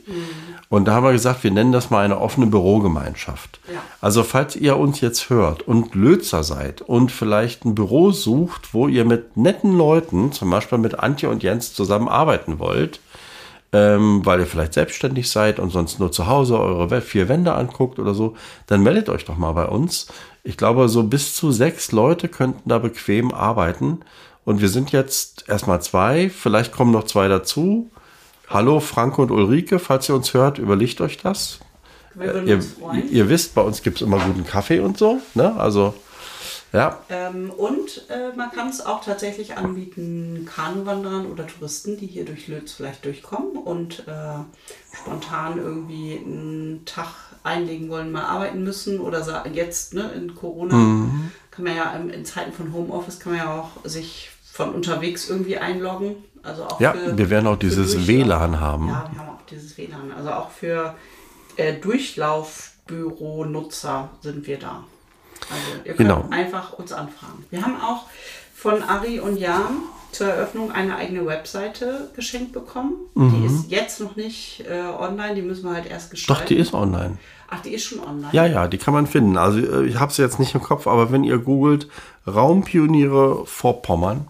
Und da haben wir gesagt, wir nennen das mal eine offene Bürogemeinschaft. Ja. Also falls ihr uns jetzt hört und Lötzer seid und vielleicht ein Büro sucht, wo ihr mit netten Leuten, zum Beispiel mit Antje und Jens zusammenarbeiten wollt, ähm, weil ihr vielleicht selbstständig seid und sonst nur zu Hause eure vier Wände anguckt oder so, dann meldet euch doch mal bei uns. Ich glaube, so bis zu sechs Leute könnten da bequem arbeiten. Und wir sind jetzt erstmal zwei, vielleicht kommen noch zwei dazu. Hallo Franco und Ulrike, falls ihr uns hört, überlegt euch das. Ihr, ihr wisst, bei uns gibt es immer guten Kaffee und so. Ne? Also, ja, Ähm, und äh, man kann es auch tatsächlich anbieten, Kanuwanderern oder Touristen, die hier durch Lötz vielleicht durchkommen und äh, spontan irgendwie einen Tag einlegen wollen, mal arbeiten müssen oder jetzt ne, in Corona Mhm. kann man ja im- in Zeiten von Homeoffice kann man ja auch sich von unterwegs irgendwie einloggen. Also auch ja für, wir werden auch dieses WLAN haben. Ja, wir haben auch dieses WLAN. Also auch für äh, Durchlaufbüro-Nutzer sind wir da. Also ihr könnt Genau. einfach uns anfragen. Wir haben auch von Ari und Jan zur Eröffnung eine eigene Webseite geschenkt bekommen. Die Mhm. ist jetzt noch nicht äh, online, die müssen wir halt erst Doch, gestalten. die ist online. Ach, die ist schon online. Ja, ja, die kann man finden. Also äh, ich habe sie jetzt nicht im Kopf, aber wenn ihr googelt Raumpioniere Vorpommern,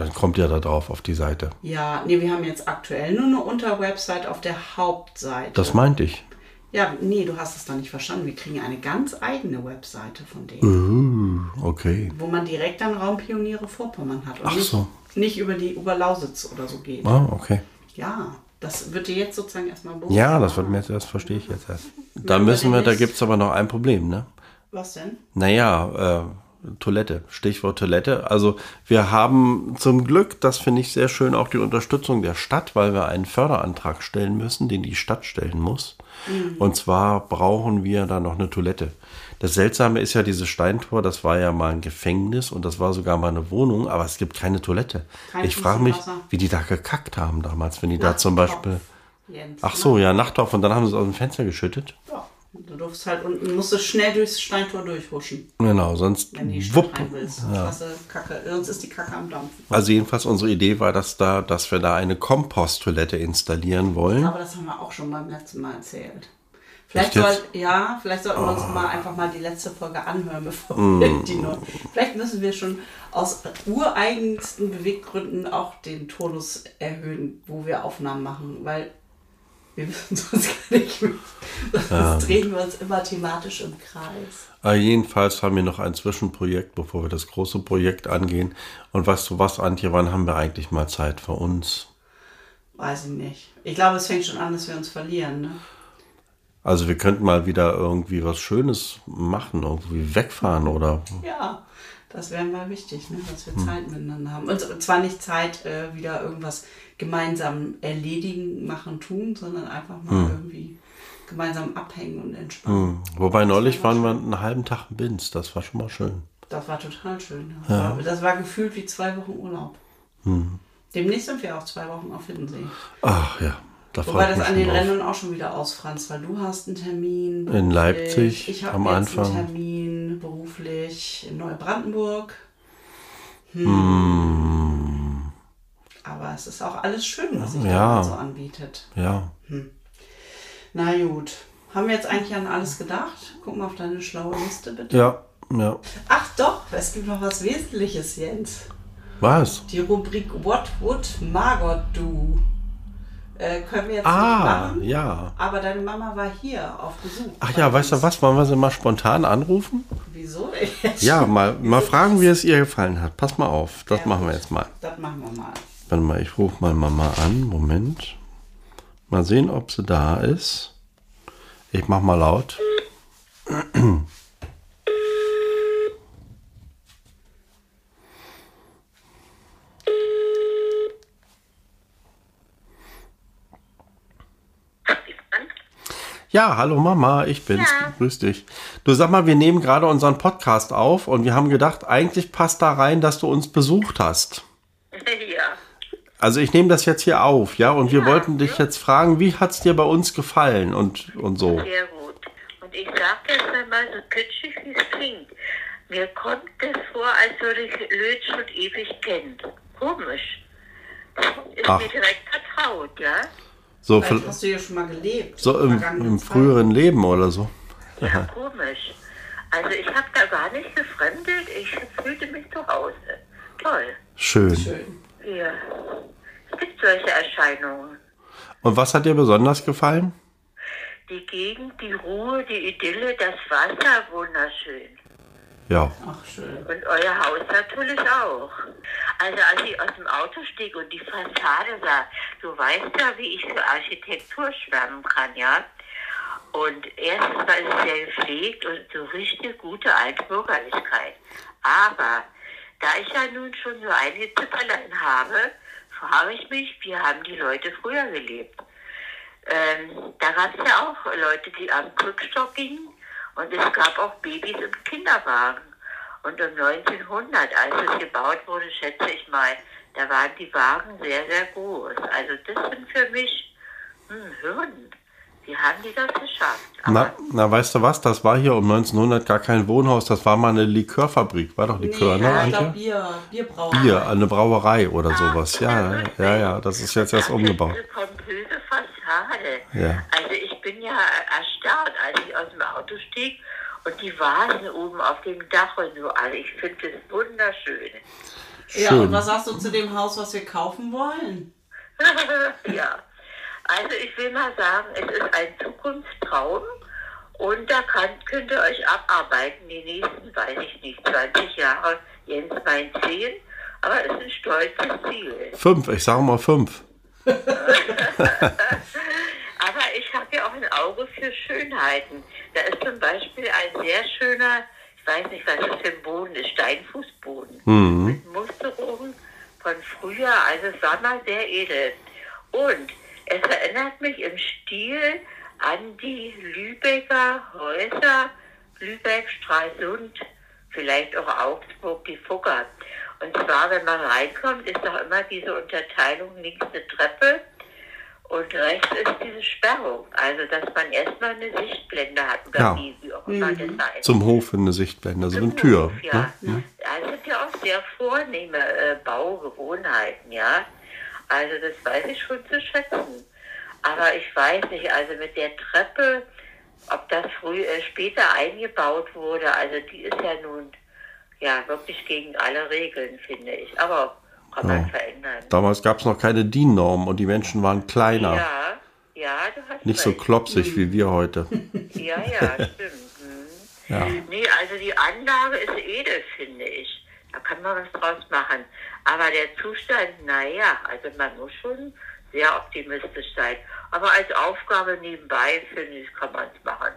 dann kommt ihr da drauf auf die Seite. Ja, nee, wir haben jetzt aktuell nur eine Unterwebsite auf der Hauptseite. Das meinte ich. Ja, nee, du hast es doch nicht verstanden. Wir kriegen eine ganz eigene Webseite von denen. Uh, okay. wo man direkt dann Raumpioniere Vorpommern hat und Ach nicht, so. nicht über die Oberlausitz oder so geht. Ah, okay. Ja, das wird dir jetzt sozusagen erstmal bewusst. Ja, das wird mir jetzt, das verstehe ich jetzt erst. Da müssen wir, da gibt es aber noch ein Problem, ne? Was denn? Naja, äh, Toilette, Stichwort Toilette. Also wir haben zum Glück, das finde ich sehr schön, auch die Unterstützung der Stadt, weil wir einen Förderantrag stellen müssen, den die Stadt stellen muss. Mhm. Und zwar brauchen wir da noch eine Toilette. Das Seltsame ist ja dieses Steintor, das war ja mal ein Gefängnis und das war sogar mal eine Wohnung, aber es gibt keine Toilette. Kein ich frage mich, wie die da gekackt haben damals, wenn die da zum Beispiel... Jens, Ach so, ne? ja, Nachttopf und dann haben sie es aus dem Fenster geschüttet. Ja, du durfst halt unten, musstest schnell durchs Steintor durchhuschen, Genau, sonst wenn die Stadt wupp. rein willst. Ja. Kacke, sonst ist die Kacke am Dampfen. Also jedenfalls unsere Idee war, dass da, dass wir da eine Komposttoilette installieren wollen. Aber das haben wir auch schon beim letzten Mal erzählt. Vielleicht soll, ja, vielleicht sollten wir uns Oh. mal einfach mal die letzte Folge anhören, *laughs* bevor Mm. wir die neu. Vielleicht müssen wir schon aus ureigensten Beweggründen auch den Tonus erhöhen, wo wir Aufnahmen machen, weil wir wissen sonst gar nicht mehr. Sonst Ja. drehen wir uns immer thematisch im Kreis. Aber jedenfalls haben wir noch ein Zwischenprojekt, bevor wir das große Projekt angehen. Und weißt du was, Antje, wann haben wir eigentlich mal Zeit für uns? Weiß ich nicht. Ich glaube, es fängt schon an, dass wir uns verlieren. Ne? Also wir könnten mal wieder irgendwie was Schönes machen, irgendwie wegfahren oder... Ja, das wäre mal wichtig, ne? dass wir Hm. Zeit miteinander haben. Und zwar nicht Zeit, äh, wieder irgendwas gemeinsam erledigen, machen, tun, sondern einfach mal Hm. irgendwie gemeinsam abhängen und entspannen. Hm. Wobei neulich waren wir einen halben Tag in Binz, das war schon mal schön. Das war total schön. Das, Ja. war, das war gefühlt wie zwei Wochen Urlaub. Hm. Demnächst sind wir auch zwei Wochen auf Hiddensee. Ach ja, da Wobei ich das an den. Rennen auch schon wieder ausfranst, weil du hast einen Termin. In Leipzig Ich habe am jetzt Anfang. einen Termin beruflich in Neubrandenburg. Hm. Hm. Aber es ist auch alles schön, was sich Ja. da so anbietet. Ja. Hm. Na gut. Haben wir jetzt eigentlich an alles gedacht? Guck mal auf deine schlaue Liste bitte. Ja, ja. Ach doch, es gibt noch was Wesentliches, Jens. Was? Die Rubrik What would Margot do? Äh, können wir jetzt Ah, nicht machen. ja. Aber deine Mama war hier auf Besuch. Ach ja, weißt du was, wollen wir sie mal spontan anrufen? Wieso jetzt? Ja, mal, mal fragen, wie es ihr gefallen hat. Pass mal auf, das machen wir jetzt mal. Das machen wir mal. Warte mal, ich rufe mal Mama an. Moment. Mal sehen, ob sie da ist. Ich mach mal laut. *clears throat* Ja, hallo Mama, ich bin's. Grüß dich. Du sag mal, wir nehmen gerade unseren Podcast auf und wir haben gedacht, eigentlich passt da rein, dass du uns besucht hast. *laughs* Ja. Also ich nehme das jetzt hier auf, ja, und wir wollten dich jetzt fragen, wie hat's dir bei uns gefallen und, und so. Sehr gut. Und ich sage jetzt einmal so kitschig, wie es klingt. Mir kommt es vor, als würde ich Lötsch schon ewig kennen. Komisch. Das ist Ach. mir direkt vertraut, ja? So, Vielleicht hast du ja schon mal gelebt. so im, im früheren Leben oder so. Ja, komisch. Also ich habe da gar nicht gefremdet, ich fühlte mich zu Hause. Toll. Schön. Ja. Es gibt solche Erscheinungen. Und was hat dir besonders gefallen? Die Gegend, die Ruhe, die Idylle, das Wasser, wunderschön. Ja. Ach, schön. Und euer Haus natürlich auch. Also als ich aus dem Auto stieg und die Fassade sah, du weißt ja, wie ich für Architektur schwärmen kann, ja? Und erstens ist es sehr gepflegt und so richtig gute Altbürgerlichkeit. Aber da ich ja nun schon so einige Zipperlein habe, frage ich mich, wie haben die Leute früher gelebt? Ähm, da gab es ja auch Leute, die am Krückstock gingen und es gab auch Babys im Kinderwagen. Und um 1900, als es gebaut wurde, schätze ich mal, da waren die Wagen sehr, sehr groß. Also das sind für mich hm, Hürden. Wie haben die das geschafft? Na, na, weißt du was? Das war hier um 1900 gar kein Wohnhaus, das war mal eine Likörfabrik. War doch Likör, nee, ne? ja, ich glaube Bier, Bierbrauer. Bier, eine Brauerei oder sowas. Ja, ja, ja, das ist jetzt erst umgebaut. Diese pompöse Fassade. Ja. Also ich bin ja erstarrt, als ich aus dem Auto stieg und die Vasen oben auf dem Dach und so. Also ich finde das wunderschön. Ja, und was sagst du zu dem Haus, was wir kaufen wollen? *laughs* ja. Also ich will mal sagen, es ist ein Zukunftstraum und da kann, könnt ihr euch abarbeiten, die nächsten, weiß ich nicht, 20 Jahre, Jens meint 10, aber es ist ein stolzes Ziel. Fünf, ich sage mal fünf. *laughs* Aber ich habe ja auch ein Auge für Schönheiten. Da ist zum Beispiel ein sehr schöner, ich weiß nicht, was das für ein Boden ist, Steinfußboden. Mhm. Mit Musterungen von früher, also es war mal sehr edel. Und es erinnert mich im Stil an die Lübecker Häuser, Lübeck, Stralsund, vielleicht auch Augsburg, die Fugger. Und zwar, wenn man reinkommt, ist doch immer diese Unterteilung links eine Treppe und rechts ist diese Sperrung. Also, dass man erstmal eine Sichtblende hat oder Ja. wie, wie auch immer das heißt. Zum Hof in eine Sichtblende, also eine Tür. Ja, Ne? das sind ja auch sehr vornehme äh, Baugewohnheiten, ja. Also das weiß ich schon zu schätzen. Aber ich weiß nicht, also mit der Treppe, ob das früh, äh, später eingebaut wurde, also die ist ja nun ja wirklich gegen alle Regeln, finde ich. Aber kann man Ja. verändern. Damals gab es noch keine DIN-Norm und die Menschen waren kleiner. Ja, ja, du hast Nicht so recht. klopsig wie wir heute. Ja, ja, *laughs* stimmt. Hm. Ja. Nee, also die Anlage ist edel, finde ich. Da kann man was draus machen. Aber der Zustand, naja, also man muss schon sehr optimistisch sein. Aber als Aufgabe nebenbei, finde ich, kann man es machen.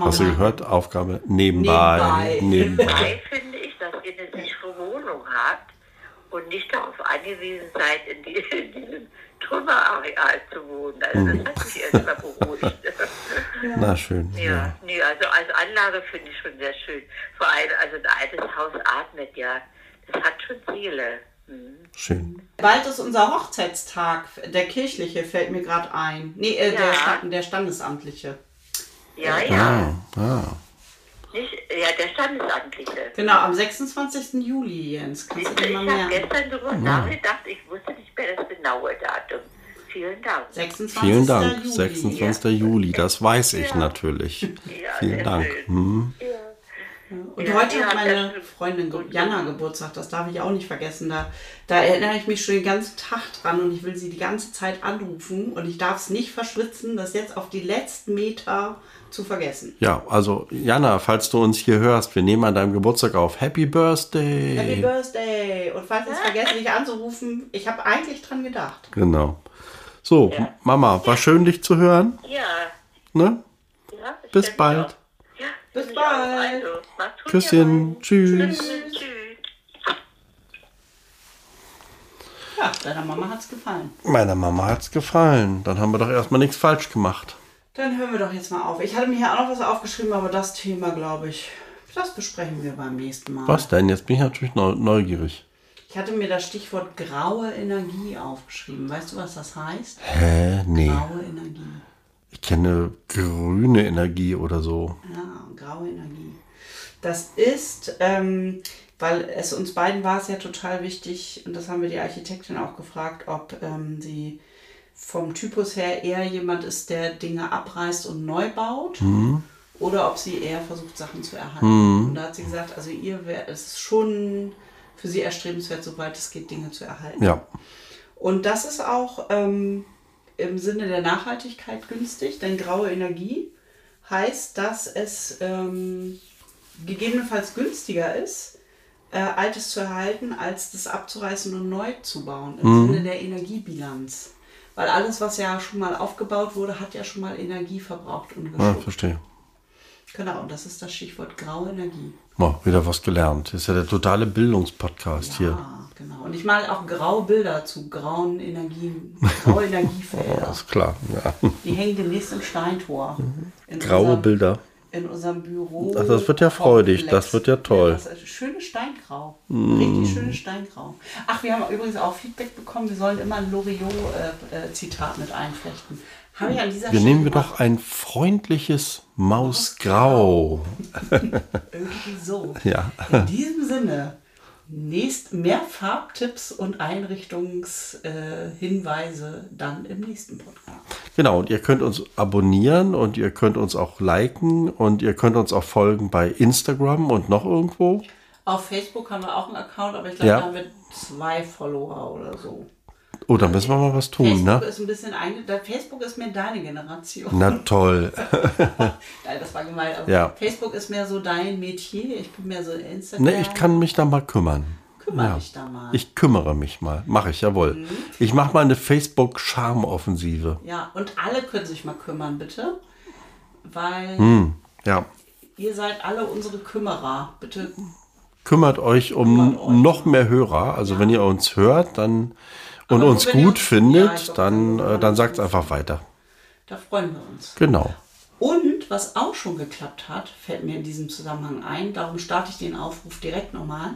Hast du gehört? Aufgabe nebenbei. Nebenbei Nebenbei. finde ich, dass ihr eine sichere Wohnung habt und nicht darauf angewiesen seid, in, die, in diesem Trümmerareal zu wohnen. Also Hm. das hat mich erstmal beruhigt. *laughs* Na schön. Ja, Ja. nee, also als Anlage finde ich schon sehr schön. Vor allem, also ein altes Haus atmet ja. Das hat schon Seele. Hm. Schön. Bald ist unser Hochzeitstag, der kirchliche, fällt mir gerade ein. Nee, äh, der, Ja. Stand, der standesamtliche. Ja, ja. Ah, ah. Nicht, ja, der Standesamtliche. Genau, am 26. Juli, Jens. Kannst du dir Ich habe gestern darüber nachgedacht, ich wusste nicht mehr das genaue Datum. Vielen Dank. 26. Vielen Dank. Juli. 26. Juli, das weiß ich natürlich. Vielen Dank. Hm. Und Ja, heute ja, hat meine Freundin Jana Geburtstag, das darf ich auch nicht vergessen. Da, da erinnere ich mich schon den ganzen Tag dran und ich will sie die ganze Zeit anrufen und ich darf es nicht verschwitzen, das jetzt auf die letzten Meter zu vergessen. Ja, also Jana, falls du uns hier hörst, wir nehmen an deinem Geburtstag auf. Happy Birthday! Happy Birthday! Und falls ich es vergesse, dich anzurufen, ich habe eigentlich dran gedacht. Genau. So, Mama, war schön, dich zu hören. Ja, Ne? ja. Bis bald. Ja, Bis bald. Also, Küsschen. Tschüss. Tschüss. Tschüss. Ja, deiner Mama hat es gefallen. Meiner Mama hat's gefallen. Dann haben wir doch erstmal nichts falsch gemacht. Dann hören wir doch jetzt mal auf. Ich hatte mir hier auch noch was aufgeschrieben, aber das Thema, glaube ich, das besprechen wir beim nächsten Mal. Was denn? Jetzt bin ich natürlich neu- neugierig. Ich hatte mir das Stichwort graue Energie aufgeschrieben. Weißt du, was das heißt? Hä? Nee. Graue Energie. Ich kenne grüne Energie oder so. Ja, graue Energie. Das ist, ähm, weil es uns beiden war es ja total wichtig, und das haben wir die Architektin auch gefragt, ob ähm, sie vom Typus her eher jemand ist, der Dinge abreißt und neu baut. Mhm. Oder ob sie eher versucht, Sachen zu erhalten. Mhm. Und da hat sie gesagt, also ihr wäre es schon für sie erstrebenswert, sobald es geht, Dinge zu erhalten. Ja. Und das ist auch ähm, im Sinne der Nachhaltigkeit günstig, denn graue Energie heißt, dass es ähm, gegebenenfalls günstiger ist, äh, Altes zu erhalten, als das abzureißen und neu zu bauen, im Mhm. Sinne der Energiebilanz. Weil alles, was ja schon mal aufgebaut wurde, hat ja schon mal Energie verbraucht und Ja, geschluckt. verstehe. Genau, und das ist das Stichwort graue Energie. Oh, wieder was gelernt. Das ist ja der totale Bildungspodcast hier. Genau. Und ich male auch graue Bilder zu grauen Energien, graue *laughs* Energiefelder. Das ist klar. Ja. Die hängen demnächst im Steintor. In Graue Bilder. In unserem Büro. Ach, das wird ja freudig. Komplex. Das wird ja toll. das ist schönes Steingrau. Mm. Richtig schönes Steingrau. Ach, wir haben übrigens auch Feedback bekommen, wir sollen immer ein Loriot-Zitat mit einflechten. Habe ich an dieser Wir Stelle nehmen wir doch ein freundliches Mausgrau. *laughs* Irgendwie so. Ja. In diesem Sinne, nächst, mehr Farbtipps und Einrichtungshinweise äh, dann im nächsten Podcast. Genau, und ihr könnt uns abonnieren und ihr könnt uns auch liken und ihr könnt uns auch folgen bei Instagram und noch irgendwo. Auf Facebook haben wir auch einen Account, aber ich glaube, Ja. da haben wir zwei Follower oder so. Oh, da müssen wir mal was tun, Facebook ne? ist ein bisschen einge... da- Facebook ist mehr deine Generation. Na toll. *laughs* Nein, das war gemein. Ja. Facebook ist mehr so dein Metier. Ich bin mehr so Instagram. Ne, ich kann mich da mal kümmern. Kümmer dich da mal. Ich kümmere mich mal. Mache ich, jawohl. Mhm. Ich mache mal eine Facebook-Charmoffensive. Ja, und alle können sich mal kümmern, bitte. Weil Hm, ja. ihr seid alle unsere Kümmerer. Bitte Kümmert euch um noch mehr Hörer. Also wenn ihr uns hört dann und uns gut findet, Ja, dann, äh, dann sagt es einfach weiter. Da freuen wir uns. Genau. Und was auch schon geklappt hat, fällt mir in diesem Zusammenhang ein, darum starte ich den Aufruf direkt nochmal,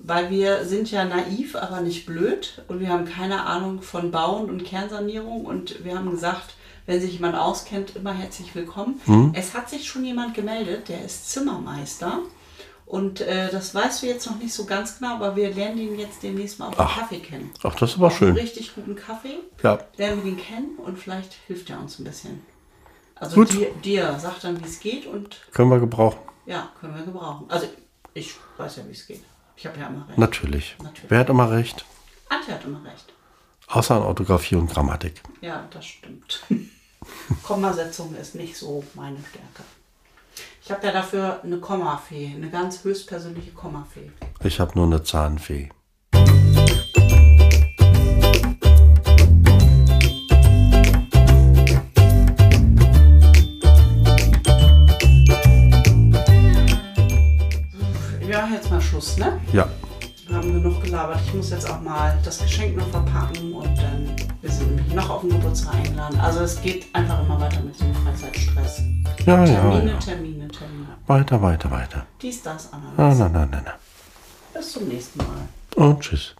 weil wir sind ja naiv, aber nicht blöd und wir haben keine Ahnung von Bauen und Kernsanierung und wir haben gesagt, wenn sich jemand auskennt, immer herzlich willkommen. Mhm. Es hat sich schon jemand gemeldet, der ist Zimmermeister und äh, das weißt du jetzt noch nicht so ganz genau, aber wir lernen ihn jetzt demnächst mal auf Ach. Kaffee kennen. Ach, das ist aber schön. richtig guten Kaffee Ja. lernen wir den kennen und vielleicht hilft er uns ein bisschen. Also Gut. dir, dir sagt dann, wie es geht und Können wir gebrauchen. ja, können wir gebrauchen. Also ich weiß ja, wie es geht. Ich habe ja immer recht. Natürlich. Natürlich. Wer hat immer recht? Antje hat immer recht. Außer an Orthographie und Grammatik. Ja, das stimmt. *laughs* Kommasetzung ist nicht so meine Stärke. Ich habe ja dafür eine Kommafee, eine ganz höchstpersönliche Kommafee. Ich habe nur eine Zahnfee. Ja, jetzt mal Schluss, ne? Ja. Wir haben genug gelabert. Ich muss jetzt auch mal das Geschenk noch verpacken und dann, wir sind noch auf den Geburtstag eingeladen. Also es geht einfach immer weiter mit dem Freizeitstress. Ja, ja, Termine, ja. Termine, Termine. Weiter, weiter, weiter. Dies, das, Na, Ananas. na, na, na, na. Bis zum nächsten Mal. Und tschüss.